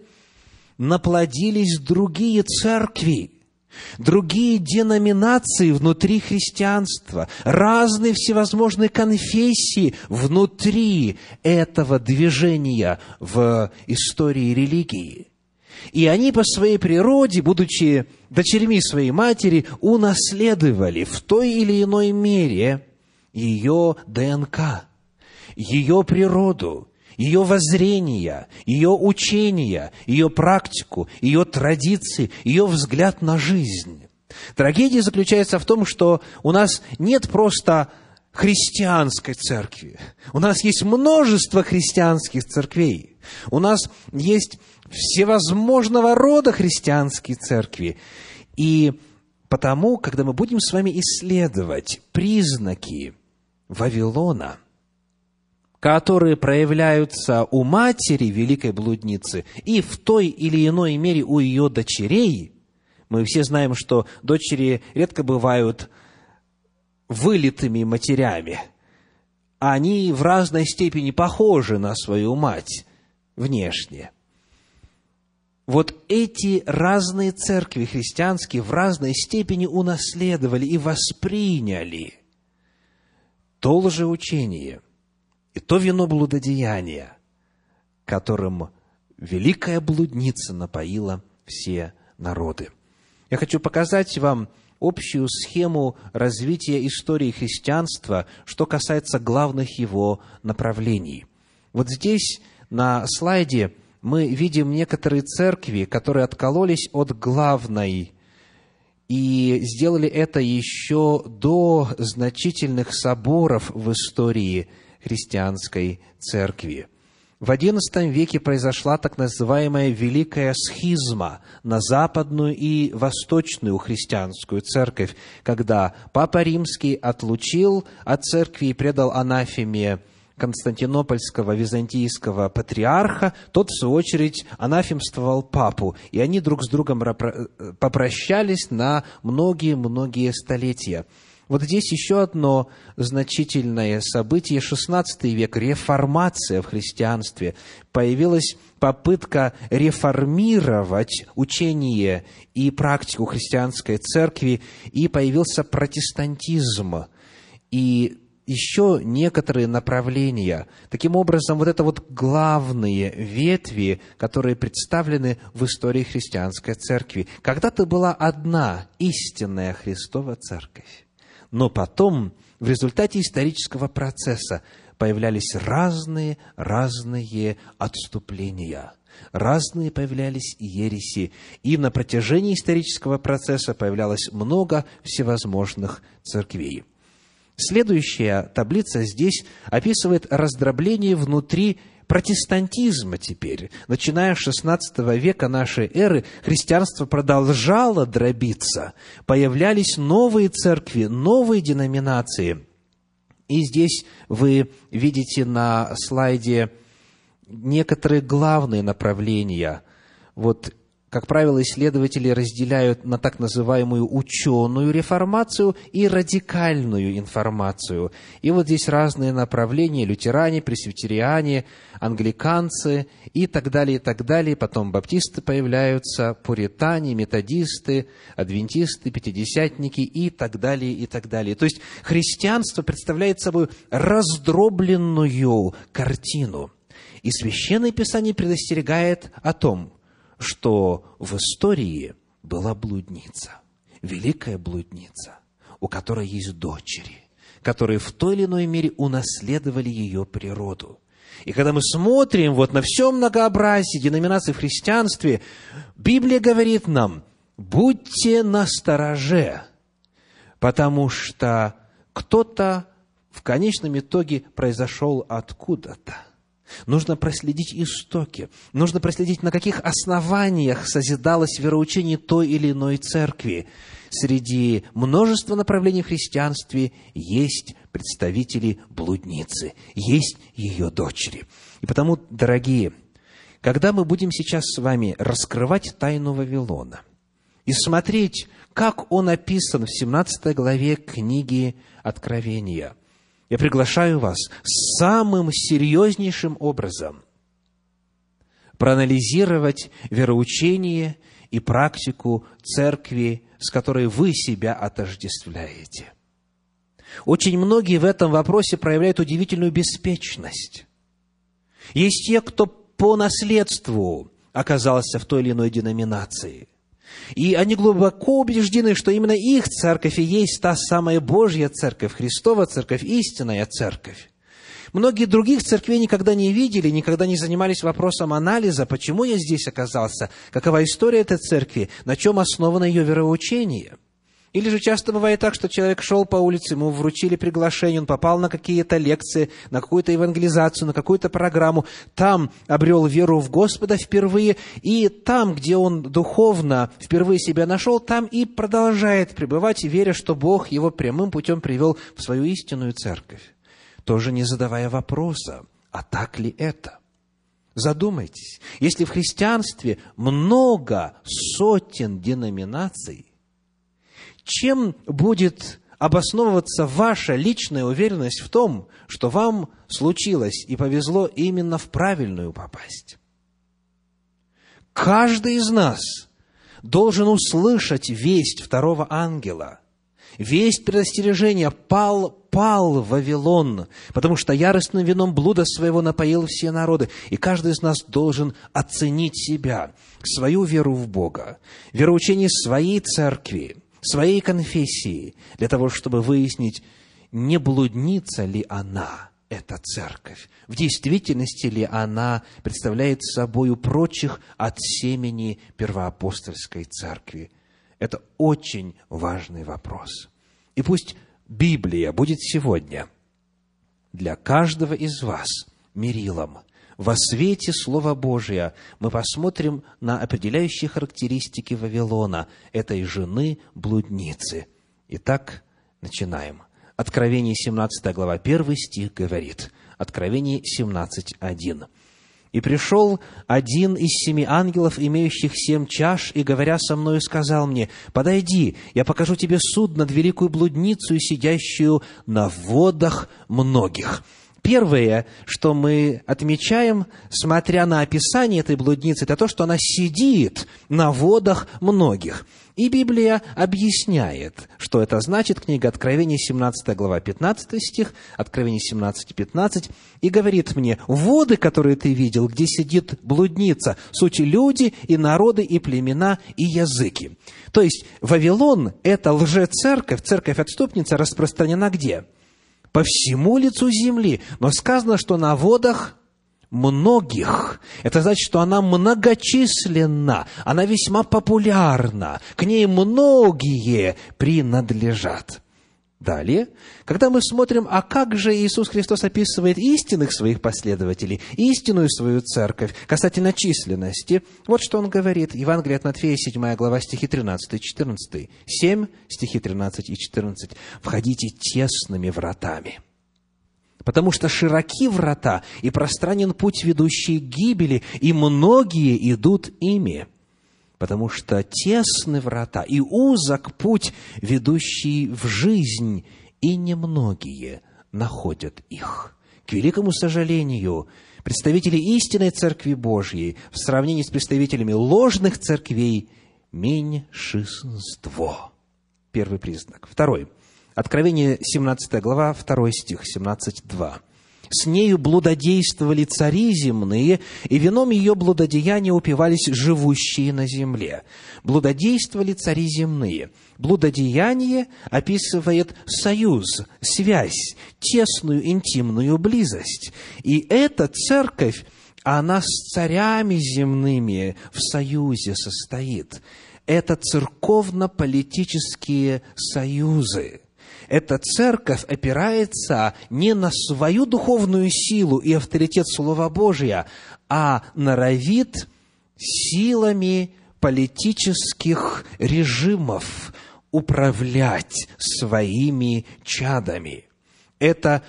[SPEAKER 1] наплодились другие церкви, другие деноминации внутри христианства, разные всевозможные конфессии внутри этого движения в истории религии. И они по своей природе, будучи дочерьми своей матери, унаследовали в той или иной мере ее ДНК, ее природу, ее воззрения, ее учения, ее практику, ее традиции, ее взгляд на жизнь. Трагедия заключается в том, что у нас нет просто христианской церкви. У нас есть множество христианских церквей. У нас есть всевозможного рода христианские церкви. И потому, когда мы будем с вами исследовать признаки Вавилона – которые проявляются у матери великой блудницы и в той или иной мере у ее дочерей, мы все знаем, что дочери редко бывают вылитыми матерями. Они в разной степени похожи на свою мать внешне. Вот эти разные церкви христианские в разной степени унаследовали и восприняли то лжеучение, и то вино блудодеяния, которым великая блудница напоила все народы. Я хочу показать вам общую схему развития истории христианства, что касается главных его направлений. Вот здесь на слайде мы видим некоторые церкви, которые откололись от главной и сделали это еще до значительных соборов в истории христианской церкви. В XI веке произошла так называемая Великая Схизма на западную и восточную христианскую церковь, когда Папа Римский отлучил от церкви и предал анафеме константинопольского византийского патриарха, тот, в свою очередь, анафемствовал папу, и они друг с другом попрощались на многие-многие столетия. Вот здесь еще одно значительное событие. XVI век, реформация в христианстве. Появилась попытка реформировать учение и практику христианской церкви, и появился протестантизм. И еще некоторые направления. Таким образом, вот это вот главные ветви, которые представлены в истории христианской церкви. Когда-то была одна истинная Христова церковь. Но потом, в результате исторического процесса, появлялись разные, разные отступления. Разные появлялись ереси. И на протяжении исторического процесса появлялось много всевозможных церквей. Следующая таблица здесь описывает раздробление внутри протестантизма теперь. Начиная с XVI века нашей эры, христианство продолжало дробиться. Появлялись новые церкви, новые деноминации. И здесь вы видите на слайде некоторые главные направления. Вот как правило, исследователи разделяют на так называемую ученую реформацию и радикальную информацию. И вот здесь разные направления – лютеране, пресвитериане, англиканцы и так далее, и так далее. Потом баптисты появляются, пуритане, методисты, адвентисты, пятидесятники и так далее, и так далее. То есть христианство представляет собой раздробленную картину. И Священное Писание предостерегает о том – что в истории была блудница, великая блудница, у которой есть дочери, которые в той или иной мере унаследовали ее природу. И когда мы смотрим вот на все многообразие деноминаций в христианстве, Библия говорит нам, будьте настороже, потому что кто-то в конечном итоге произошел откуда-то. Нужно проследить истоки. Нужно проследить, на каких основаниях созидалось вероучение той или иной церкви. Среди множества направлений в христианстве есть представители блудницы, есть ее дочери. И потому, дорогие, когда мы будем сейчас с вами раскрывать тайну Вавилона и смотреть, как он описан в 17 главе книги Откровения – я приглашаю вас самым серьезнейшим образом проанализировать вероучение и практику церкви, с которой вы себя отождествляете. Очень многие в этом вопросе проявляют удивительную беспечность. Есть те, кто по наследству оказался в той или иной деноминации – и они глубоко убеждены, что именно их церковь и есть та самая Божья церковь, Христова церковь, истинная церковь. Многие других церквей никогда не видели, никогда не занимались вопросом анализа, почему я здесь оказался, какова история этой церкви, на чем основано ее вероучение – или же часто бывает так, что человек шел по улице, ему вручили приглашение, он попал на какие-то лекции, на какую-то евангелизацию, на какую-то программу, там обрел веру в Господа впервые, и там, где он духовно впервые себя нашел, там и продолжает пребывать, веря, что Бог его прямым путем привел в свою истинную церковь. Тоже не задавая вопроса, а так ли это? Задумайтесь, если в христианстве много сотен деноминаций, чем будет обосновываться ваша личная уверенность в том, что вам случилось и повезло именно в правильную попасть? Каждый из нас должен услышать весть второго ангела, весть предостережения «Пал, пал Вавилон», потому что яростным вином блуда своего напоил все народы. И каждый из нас должен оценить себя, свою веру в Бога, вероучение своей церкви – своей конфессии, для того, чтобы выяснить, не блудница ли она, эта церковь, в действительности ли она представляет собой прочих от семени первоапостольской церкви. Это очень важный вопрос. И пусть Библия будет сегодня для каждого из вас мерилом – во свете Слова Божия мы посмотрим на определяющие характеристики Вавилона, этой жены-блудницы. Итак, начинаем. Откровение 17 глава, 1 стих говорит. Откровение 17, 1. «И пришел один из семи ангелов, имеющих семь чаш, и, говоря со мною, сказал мне, «Подойди, я покажу тебе суд над великую блудницу, сидящую на водах многих». Первое, что мы отмечаем, смотря на описание этой блудницы, это то, что она сидит на водах многих. И Библия объясняет, что это значит. Книга Откровения, 17 глава, 15 стих, Откровение 17, 15, и говорит мне, воды, которые ты видел, где сидит блудница, суть люди и народы, и племена, и языки. То есть, Вавилон, это лжецерковь, церковь-отступница распространена где? По всему лицу земли. Но сказано, что на водах многих. Это значит, что она многочисленна, она весьма популярна, к ней многие принадлежат. Далее, когда мы смотрим, а как же Иисус Христос описывает истинных своих последователей, истинную свою церковь касательно численности, вот что он говорит. Евангелие от Матфея, 7 глава, стихи 13 и 14. 7, стихи 13 и 14. «Входите тесными вратами» потому что широки врата и пространен путь, ведущий к гибели, и многие идут ими потому что тесны врата и узок путь, ведущий в жизнь, и немногие находят их. К великому сожалению, представители истинной Церкви Божьей в сравнении с представителями ложных церквей меньшинство. Первый признак. Второй. Откровение, 17 глава, 2 стих, 17.2. с нею блудодействовали цари земные, и вином ее блудодеяния упивались живущие на земле. Блудодействовали цари земные. Блудодеяние описывает союз, связь, тесную интимную близость. И эта церковь, она с царями земными в союзе состоит. Это церковно-политические союзы – эта церковь опирается не на свою духовную силу и авторитет Слова Божия, а норовит силами политических режимов управлять своими чадами. Это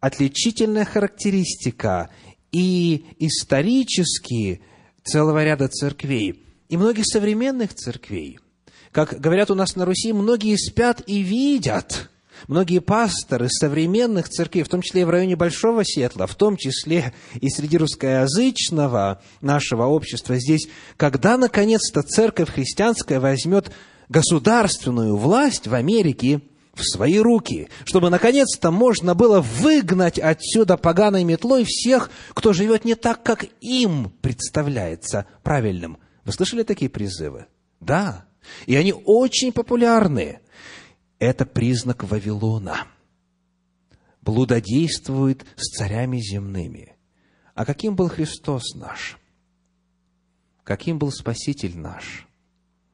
[SPEAKER 1] отличительная характеристика и исторически целого ряда церквей, и многих современных церквей. Как говорят у нас на Руси, многие спят и видят, Многие пасторы современных церквей, в том числе и в районе Большого Сетла, в том числе и среди русскоязычного нашего общества здесь, когда наконец-то церковь христианская возьмет государственную власть в Америке в свои руки, чтобы наконец-то можно было выгнать отсюда поганой метлой всех, кто живет не так, как им представляется правильным. Вы слышали такие призывы? Да. И они очень популярны это признак Вавилона. Блудодействует с царями земными. А каким был Христос наш? Каким был Спаситель наш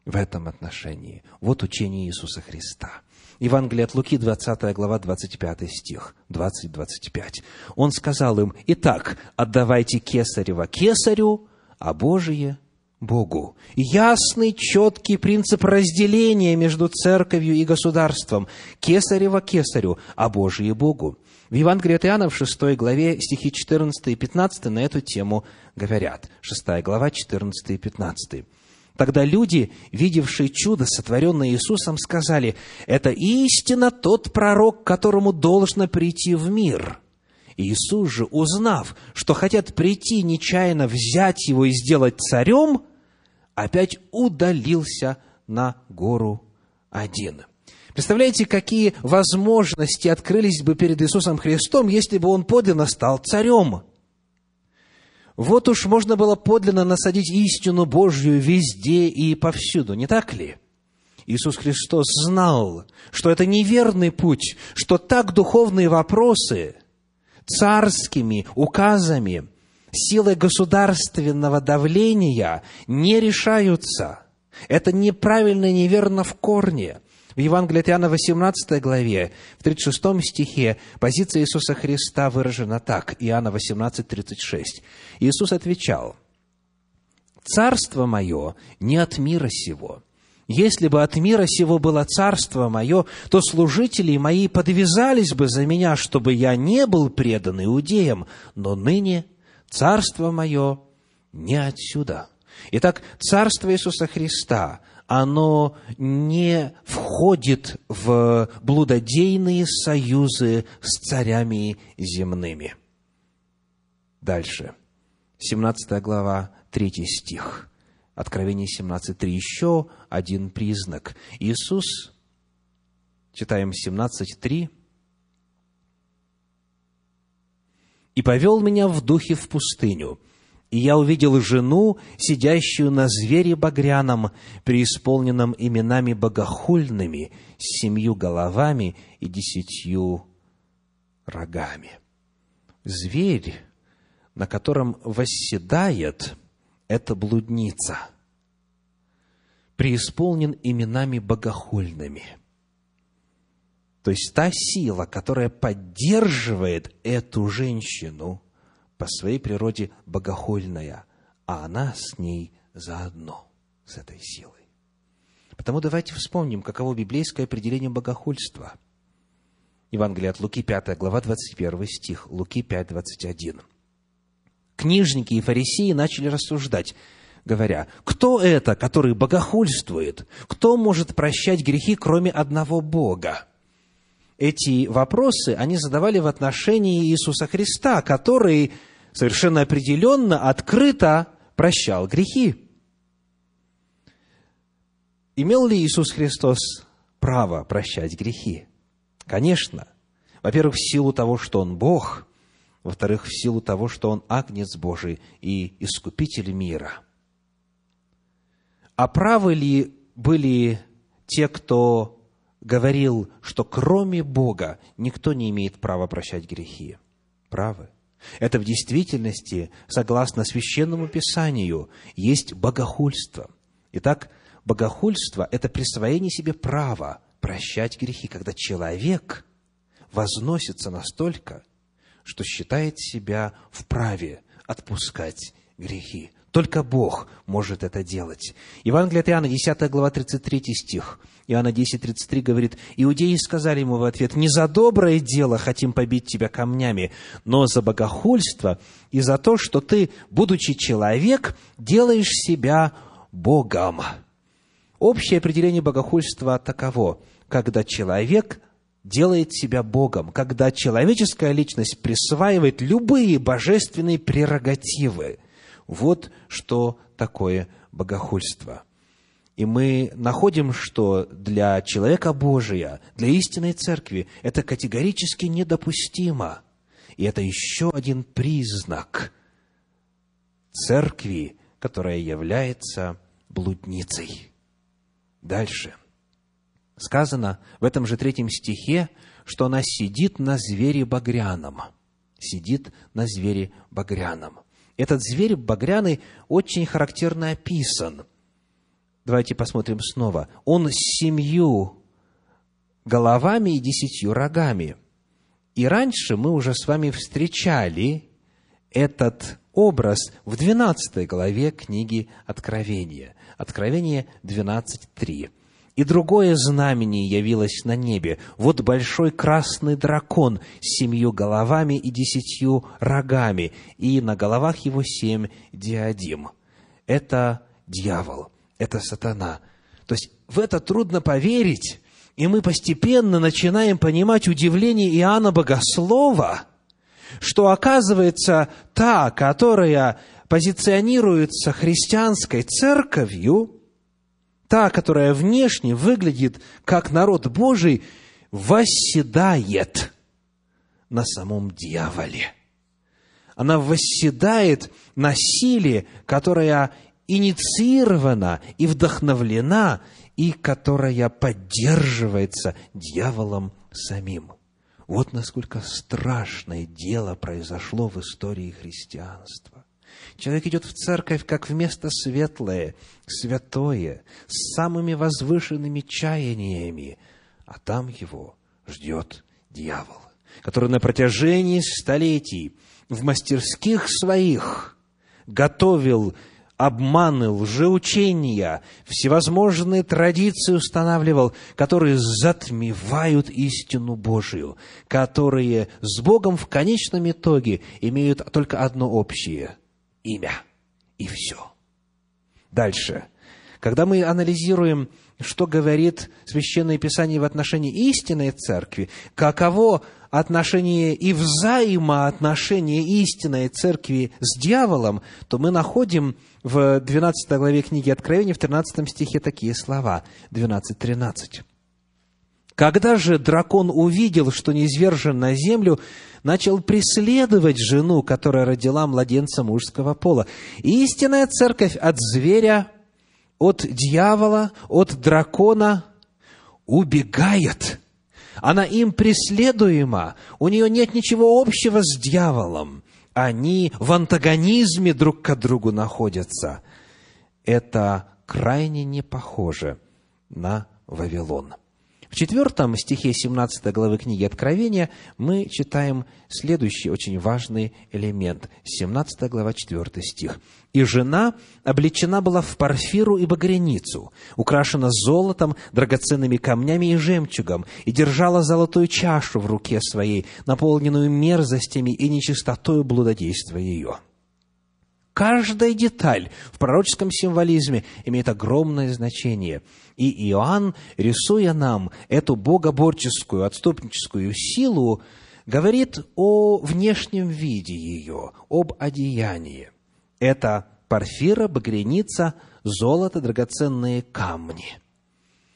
[SPEAKER 1] в этом отношении? Вот учение Иисуса Христа. Евангелие от Луки, 20 глава, 25 стих, 20-25. Он сказал им, «Итак, отдавайте кесарева кесарю, а Божие Богу. Ясный, четкий принцип разделения между церковью и государством. Кесарева кесарю, а Божие Богу. В Евангелии от Иоанна в 6 главе стихи 14 и 15 на эту тему говорят. 6 глава, 14 и 15. Тогда люди, видевшие чудо, сотворенное Иисусом, сказали, «Это истинно тот пророк, которому должно прийти в мир». Иисус же, узнав, что хотят прийти нечаянно взять его и сделать царем, опять удалился на гору один. Представляете, какие возможности открылись бы перед Иисусом Христом, если бы Он подлинно стал царем? Вот уж можно было подлинно насадить истину Божью везде и повсюду, не так ли? Иисус Христос знал, что это неверный путь, что так духовные вопросы царскими указами силой государственного давления не решаются. Это неправильно и неверно в корне. В Евангелии от Иоанна 18 главе, в 36 стихе, позиция Иисуса Христа выражена так, Иоанна 18, 36. Иисус отвечал, «Царство мое не от мира сего. Если бы от мира сего было царство мое, то служители мои подвязались бы за меня, чтобы я не был предан иудеям, но ныне Царство мое не отсюда. Итак, Царство Иисуса Христа, оно не входит в блудодейные союзы с царями земными. Дальше. 17 глава, 3 стих. Откровение 17.3. Еще один признак. Иисус, читаем 17.3, и повел меня в духе в пустыню. И я увидел жену, сидящую на звере багряном, преисполненном именами богохульными, с семью головами и десятью рогами. Зверь, на котором восседает эта блудница, преисполнен именами богохульными – то есть та сила, которая поддерживает эту женщину по своей природе богохульная, а она с ней заодно, с этой силой. Потому давайте вспомним, каково библейское определение богохульства. Евангелие от Луки, 5 глава, 21 стих, Луки 5, 21. Книжники и фарисеи начали рассуждать, говоря, кто это, который богохульствует? Кто может прощать грехи, кроме одного Бога? эти вопросы они задавали в отношении Иисуса Христа, который совершенно определенно, открыто прощал грехи. Имел ли Иисус Христос право прощать грехи? Конечно. Во-первых, в силу того, что Он Бог. Во-вторых, в силу того, что Он Агнец Божий и Искупитель мира. А правы ли были те, кто говорил, что кроме Бога никто не имеет права прощать грехи? Правы. Это в действительности, согласно Священному Писанию, есть богохульство. Итак, богохульство – это присвоение себе права прощать грехи, когда человек возносится настолько, что считает себя вправе отпускать грехи. Только Бог может это делать. Евангелие от Иоанна, 10 глава, 33 стих. Иоанна 10, 33 говорит, «Иудеи сказали ему в ответ, не за доброе дело хотим побить тебя камнями, но за богохульство и за то, что ты, будучи человек, делаешь себя Богом». Общее определение богохульства таково, когда человек делает себя Богом, когда человеческая личность присваивает любые божественные прерогативы – вот что такое богохульство. И мы находим, что для человека Божия, для истинной церкви это категорически недопустимо. И это еще один признак церкви, которая является блудницей. Дальше. Сказано в этом же третьем стихе, что она сидит на звере багряном. Сидит на звере багряном. Этот зверь багряный очень характерно описан. Давайте посмотрим снова. Он с семью головами и десятью рогами. И раньше мы уже с вами встречали этот образ в 12 главе книги Откровения. Откровение 12.3. И другое знамение явилось на небе. Вот большой красный дракон с семью головами и десятью рогами, и на головах его семь диадим. Это дьявол, это сатана. То есть в это трудно поверить, и мы постепенно начинаем понимать удивление Иоанна Богослова, что оказывается та, которая позиционируется христианской церковью – та, которая внешне выглядит как народ Божий, восседает на самом дьяволе. Она восседает на силе, которая инициирована и вдохновлена, и которая поддерживается дьяволом самим. Вот насколько страшное дело произошло в истории христианства. Человек идет в церковь как в место светлое, святое, с самыми возвышенными чаяниями, а там его ждет дьявол, который на протяжении столетий в мастерских своих готовил обманы, лжеучения, всевозможные традиции устанавливал, которые затмевают истину Божию, которые с Богом в конечном итоге имеют только одно общее – имя. И все. Дальше. Когда мы анализируем, что говорит Священное Писание в отношении истинной церкви, каково отношение и взаимоотношение истинной церкви с дьяволом, то мы находим в 12 главе книги Откровения, в 13 стихе такие слова, 12-13. Когда же дракон увидел, что низвержен на землю, начал преследовать жену, которая родила младенца мужского пола. истинная церковь от зверя, от дьявола, от дракона убегает. Она им преследуема. У нее нет ничего общего с дьяволом. Они в антагонизме друг к другу находятся. Это крайне не похоже на Вавилон. В четвертом стихе 17 главы книги Откровения мы читаем следующий очень важный элемент. 17 глава, 4 стих. «И жена облечена была в парфиру и багряницу, украшена золотом, драгоценными камнями и жемчугом, и держала золотую чашу в руке своей, наполненную мерзостями и нечистотою блудодейства ее». Каждая деталь в пророческом символизме имеет огромное значение. И Иоанн, рисуя нам эту богоборческую, отступническую силу, говорит о внешнем виде ее, об одеянии. Это парфира, багряница, золото, драгоценные камни.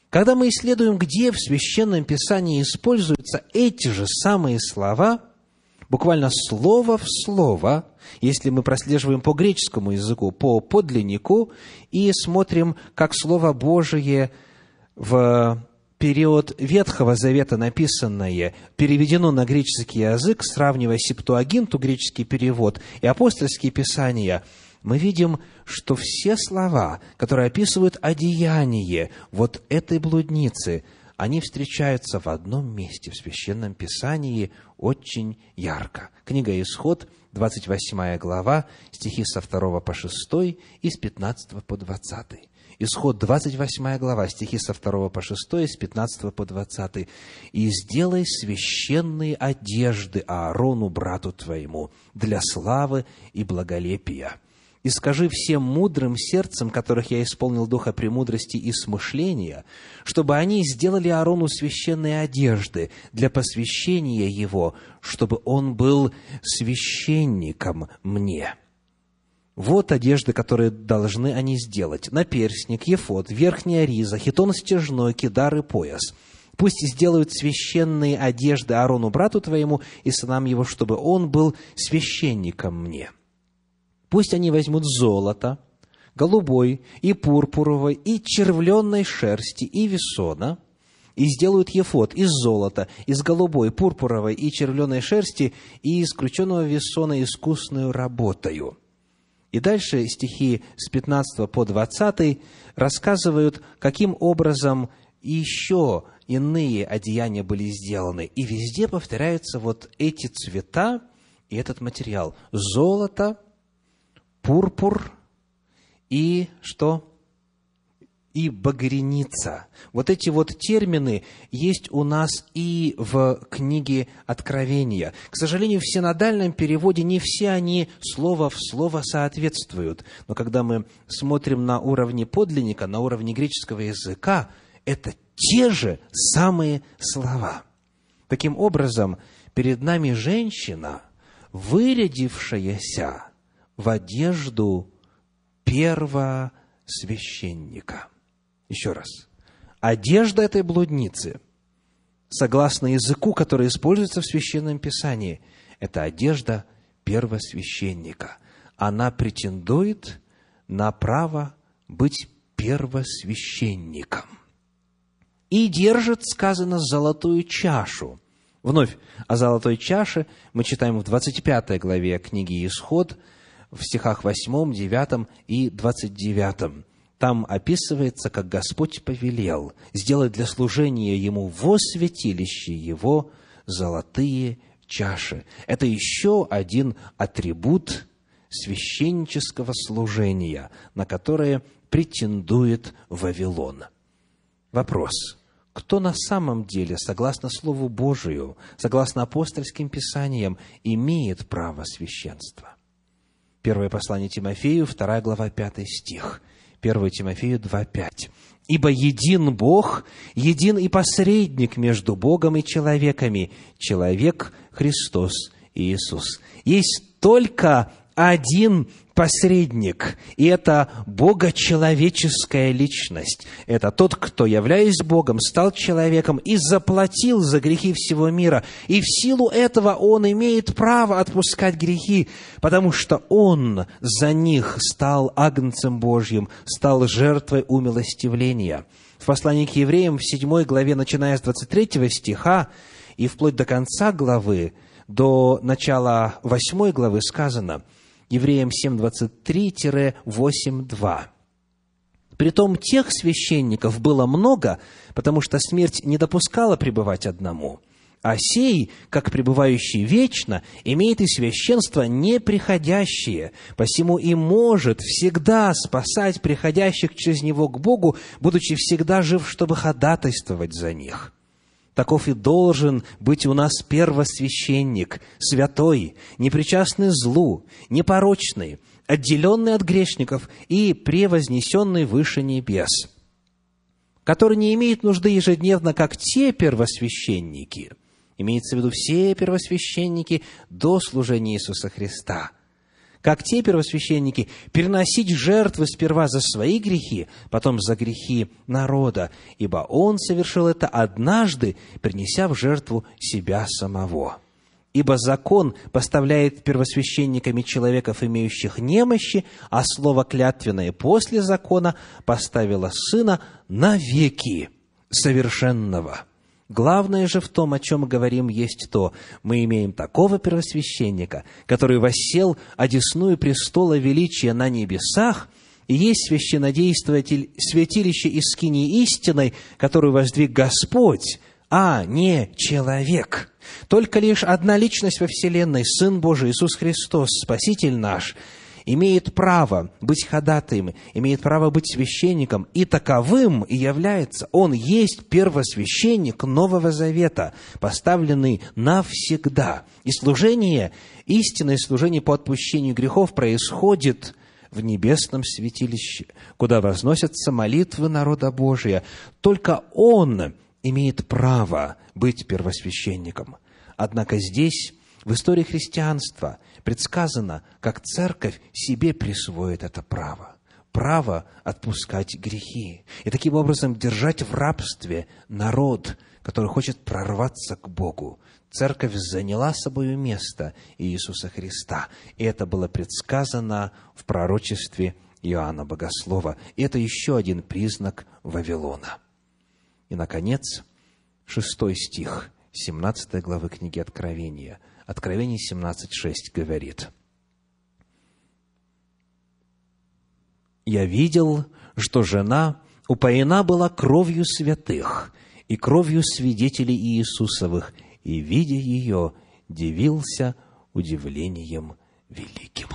[SPEAKER 1] Когда мы исследуем, где в Священном Писании используются эти же самые слова, буквально слово в слово, если мы прослеживаем по греческому языку, по подлиннику, и смотрим, как Слово Божие в период Ветхого Завета написанное переведено на греческий язык, сравнивая септуагинту, греческий перевод, и апостольские писания, мы видим, что все слова, которые описывают одеяние вот этой блудницы, они встречаются в одном месте в Священном Писании очень ярко. Книга «Исход», 28 глава, стихи со 2 по 6 и с 15 по 20. Исход 28 глава, стихи со 2 по 6, с 15 по 20. «И сделай священные одежды Аарону, брату твоему, для славы и благолепия, и скажи всем мудрым сердцем, которых я исполнил духа премудрости и смышления, чтобы они сделали Аарону священные одежды для посвящения его, чтобы он был священником мне». Вот одежды, которые должны они сделать. Наперстник, ефод, верхняя риза, хитон стяжной, кидар и пояс. Пусть сделают священные одежды Аарону, брату твоему, и сынам его, чтобы он был священником мне. Пусть они возьмут золото, голубой и пурпуровой, и червленной шерсти, и весона, и сделают ефот из золота, из голубой, пурпуровой и червленой шерсти, и из крученного весона искусную работою – и дальше стихи с 15 по 20 рассказывают, каким образом еще иные одеяния были сделаны. И везде повторяются вот эти цвета и этот материал. Золото, пурпур и что? и багряница. Вот эти вот термины есть у нас и в книге Откровения. К сожалению, в синодальном переводе не все они слово в слово соответствуют. Но когда мы смотрим на уровне подлинника, на уровне греческого языка, это те же самые слова. Таким образом, перед нами женщина, вырядившаяся в одежду первосвященника – еще раз. Одежда этой блудницы, согласно языку, который используется в Священном Писании, это одежда первосвященника. Она претендует на право быть первосвященником. И держит, сказано, золотую чашу. Вновь о золотой чаше мы читаем в 25 главе книги «Исход», в стихах 8, 9 и 29 там описывается, как Господь повелел сделать для служения Ему во святилище Его золотые чаши. Это еще один атрибут священнического служения, на которое претендует Вавилон. Вопрос. Кто на самом деле, согласно Слову Божию, согласно апостольским писаниям, имеет право священства? Первое послание Тимофею, вторая глава, пятый стих – 1 Тимофею 2.5. «Ибо един Бог, един и посредник между Богом и человеками, человек Христос Иисус». Есть только один посредник, и это богочеловеческая личность. Это тот, кто, являясь Богом, стал человеком и заплатил за грехи всего мира. И в силу этого он имеет право отпускать грехи, потому что он за них стал агнцем Божьим, стал жертвой умилостивления. В послании к евреям в 7 главе, начиная с 23 стиха и вплоть до конца главы, до начала 8 главы сказано – Евреям 7.23-8.2. Притом тех священников было много, потому что смерть не допускала пребывать одному. А сей, как пребывающий вечно, имеет и священство неприходящее, посему и может всегда спасать приходящих через него к Богу, будучи всегда жив, чтобы ходатайствовать за них. Таков и должен быть у нас первосвященник, святой, непричастный злу, непорочный, отделенный от грешников и превознесенный выше небес, который не имеет нужды ежедневно, как те первосвященники, имеется в виду все первосвященники до служения Иисуса Христа – как те первосвященники, переносить жертвы сперва за свои грехи, потом за грехи народа, ибо Он совершил это однажды, принеся в жертву себя самого. Ибо закон поставляет первосвященниками человеков, имеющих немощи, а слово клятвенное после закона поставило сына навеки совершенного. Главное же в том, о чем мы говорим, есть то, мы имеем такого первосвященника, который воссел одесную престола величия на небесах, и есть священнодействователь святилище из скини истиной, которую воздвиг Господь, а не человек. Только лишь одна личность во Вселенной, Сын Божий, Иисус Христос, Спаситель наш, имеет право быть ходатаем, имеет право быть священником, и таковым и является. Он есть первосвященник Нового Завета, поставленный навсегда. И служение, истинное служение по отпущению грехов происходит в небесном святилище, куда возносятся молитвы народа Божия. Только Он имеет право быть первосвященником. Однако здесь, в истории христианства, предсказано, как церковь себе присвоит это право. Право отпускать грехи. И таким образом держать в рабстве народ, который хочет прорваться к Богу. Церковь заняла собою место Иисуса Христа. И это было предсказано в пророчестве Иоанна Богослова. И это еще один признак Вавилона. И, наконец, шестой стих 17 главы книги Откровения. Откровение 17.6 говорит. «Я видел, что жена упоена была кровью святых и кровью свидетелей Иисусовых, и, видя ее, дивился удивлением великим».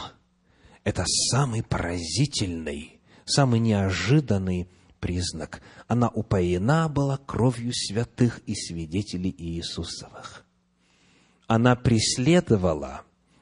[SPEAKER 1] Это самый поразительный, самый неожиданный признак. Она упоена была кровью святых и свидетелей Иисусовых. Она преследовала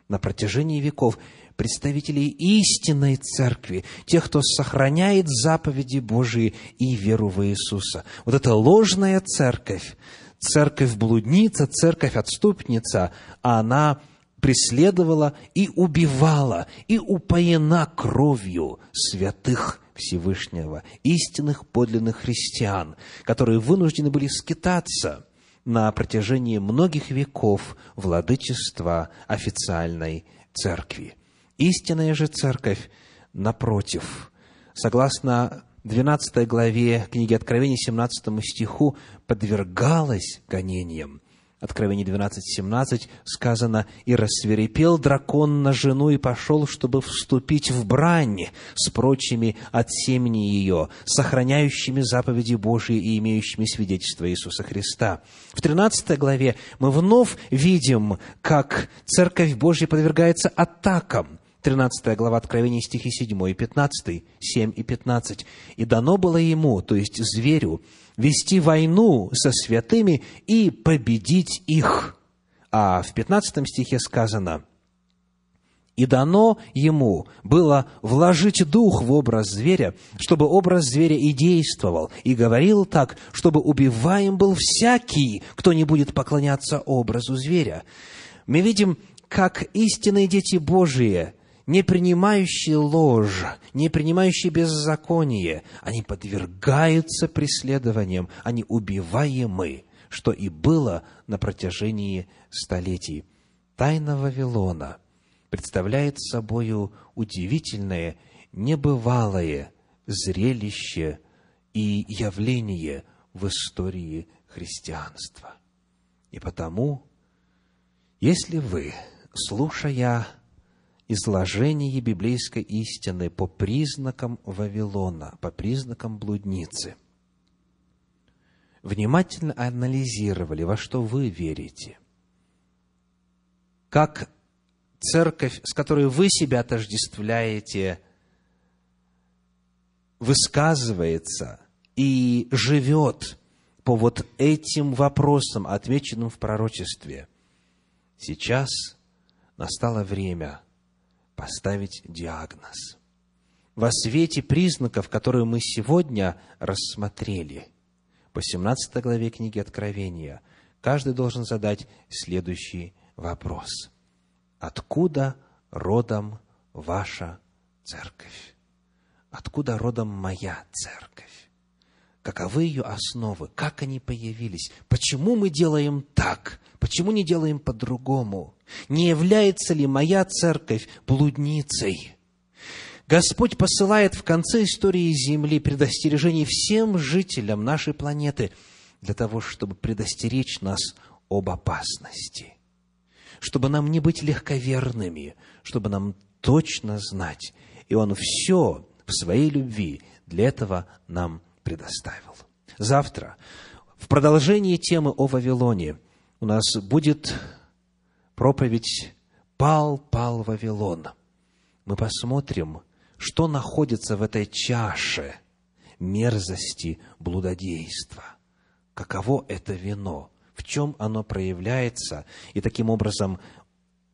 [SPEAKER 1] на протяжении веков представителей истинной церкви, тех, кто сохраняет заповеди Божии и веру в Иисуса. Вот эта ложная церковь, церковь-блудница, церковь-отступница, она преследовала и убивала, и упоена кровью святых Всевышнего, истинных подлинных христиан, которые вынуждены были скитаться на протяжении многих веков владычества официальной церкви. Истинная же церковь, напротив, согласно 12 главе книги Откровения, 17 стиху, подвергалась гонениям, Откровение 12.17 сказано, «И рассверепел дракон на жену и пошел, чтобы вступить в брань с прочими от семени ее, сохраняющими заповеди Божии и имеющими свидетельство Иисуса Христа». В 13 главе мы вновь видим, как Церковь Божья подвергается атакам. 13 глава Откровения, стихи 7 и 15, 7 и 15. «И дано было ему, то есть зверю, вести войну со святыми и победить их. А в 15 стихе сказано, «И дано ему было вложить дух в образ зверя, чтобы образ зверя и действовал, и говорил так, чтобы убиваем был всякий, кто не будет поклоняться образу зверя». Мы видим, как истинные дети Божии – не принимающие ложь, не принимающие беззаконие, они подвергаются преследованиям, они убиваемы, что и было на протяжении столетий. Тайна Вавилона представляет собою удивительное, небывалое зрелище и явление в истории христианства. И потому, если вы, слушая изложение библейской истины по признакам Вавилона, по признакам блудницы. Внимательно анализировали, во что вы верите. Как церковь, с которой вы себя отождествляете, высказывается и живет по вот этим вопросам, отмеченным в пророчестве. Сейчас настало время – поставить диагноз. Во свете признаков, которые мы сегодня рассмотрели, по 17 главе книги Откровения, каждый должен задать следующий вопрос. Откуда родом ваша церковь? Откуда родом моя церковь? Каковы ее основы, как они появились, почему мы делаем так, почему не делаем по-другому, не является ли моя церковь блудницей. Господь посылает в конце истории Земли предостережение всем жителям нашей планеты для того, чтобы предостеречь нас об опасности, чтобы нам не быть легковерными, чтобы нам точно знать. И Он все в своей любви для этого нам предоставил. Завтра, в продолжении темы о Вавилоне, у нас будет проповедь «Пал, пал Вавилон». Мы посмотрим, что находится в этой чаше мерзости блудодейства. Каково это вино, в чем оно проявляется, и таким образом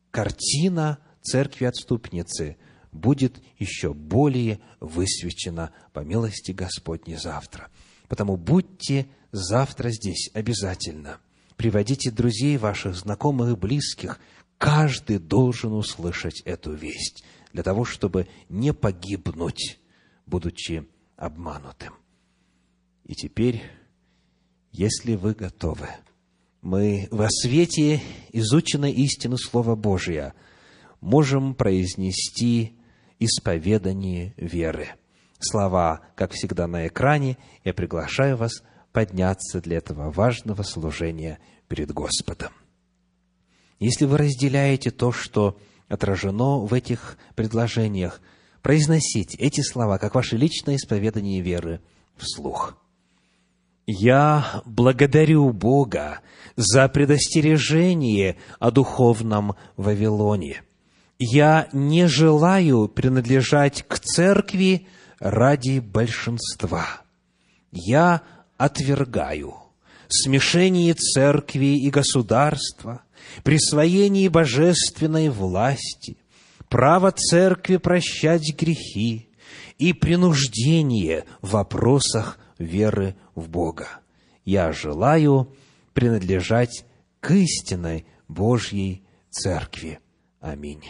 [SPEAKER 1] картина церкви отступницы – будет еще более высвечена по милости Господней завтра. Потому будьте завтра здесь обязательно. Приводите друзей ваших, знакомых и близких. Каждый должен услышать эту весть для того, чтобы не погибнуть, будучи обманутым. И теперь, если вы готовы, мы во свете изученной истины Слова Божия можем произнести исповедание веры. Слова, как всегда, на экране. Я приглашаю вас подняться для этого важного служения перед Господом. Если вы разделяете то, что отражено в этих предложениях, произносите эти слова, как ваше личное исповедание веры, вслух. «Я благодарю Бога за предостережение о духовном Вавилоне» я не желаю принадлежать к церкви ради большинства. Я отвергаю смешение церкви и государства, присвоение божественной власти, право церкви прощать грехи и принуждение в вопросах веры в Бога. Я желаю принадлежать к истинной Божьей церкви. Аминь.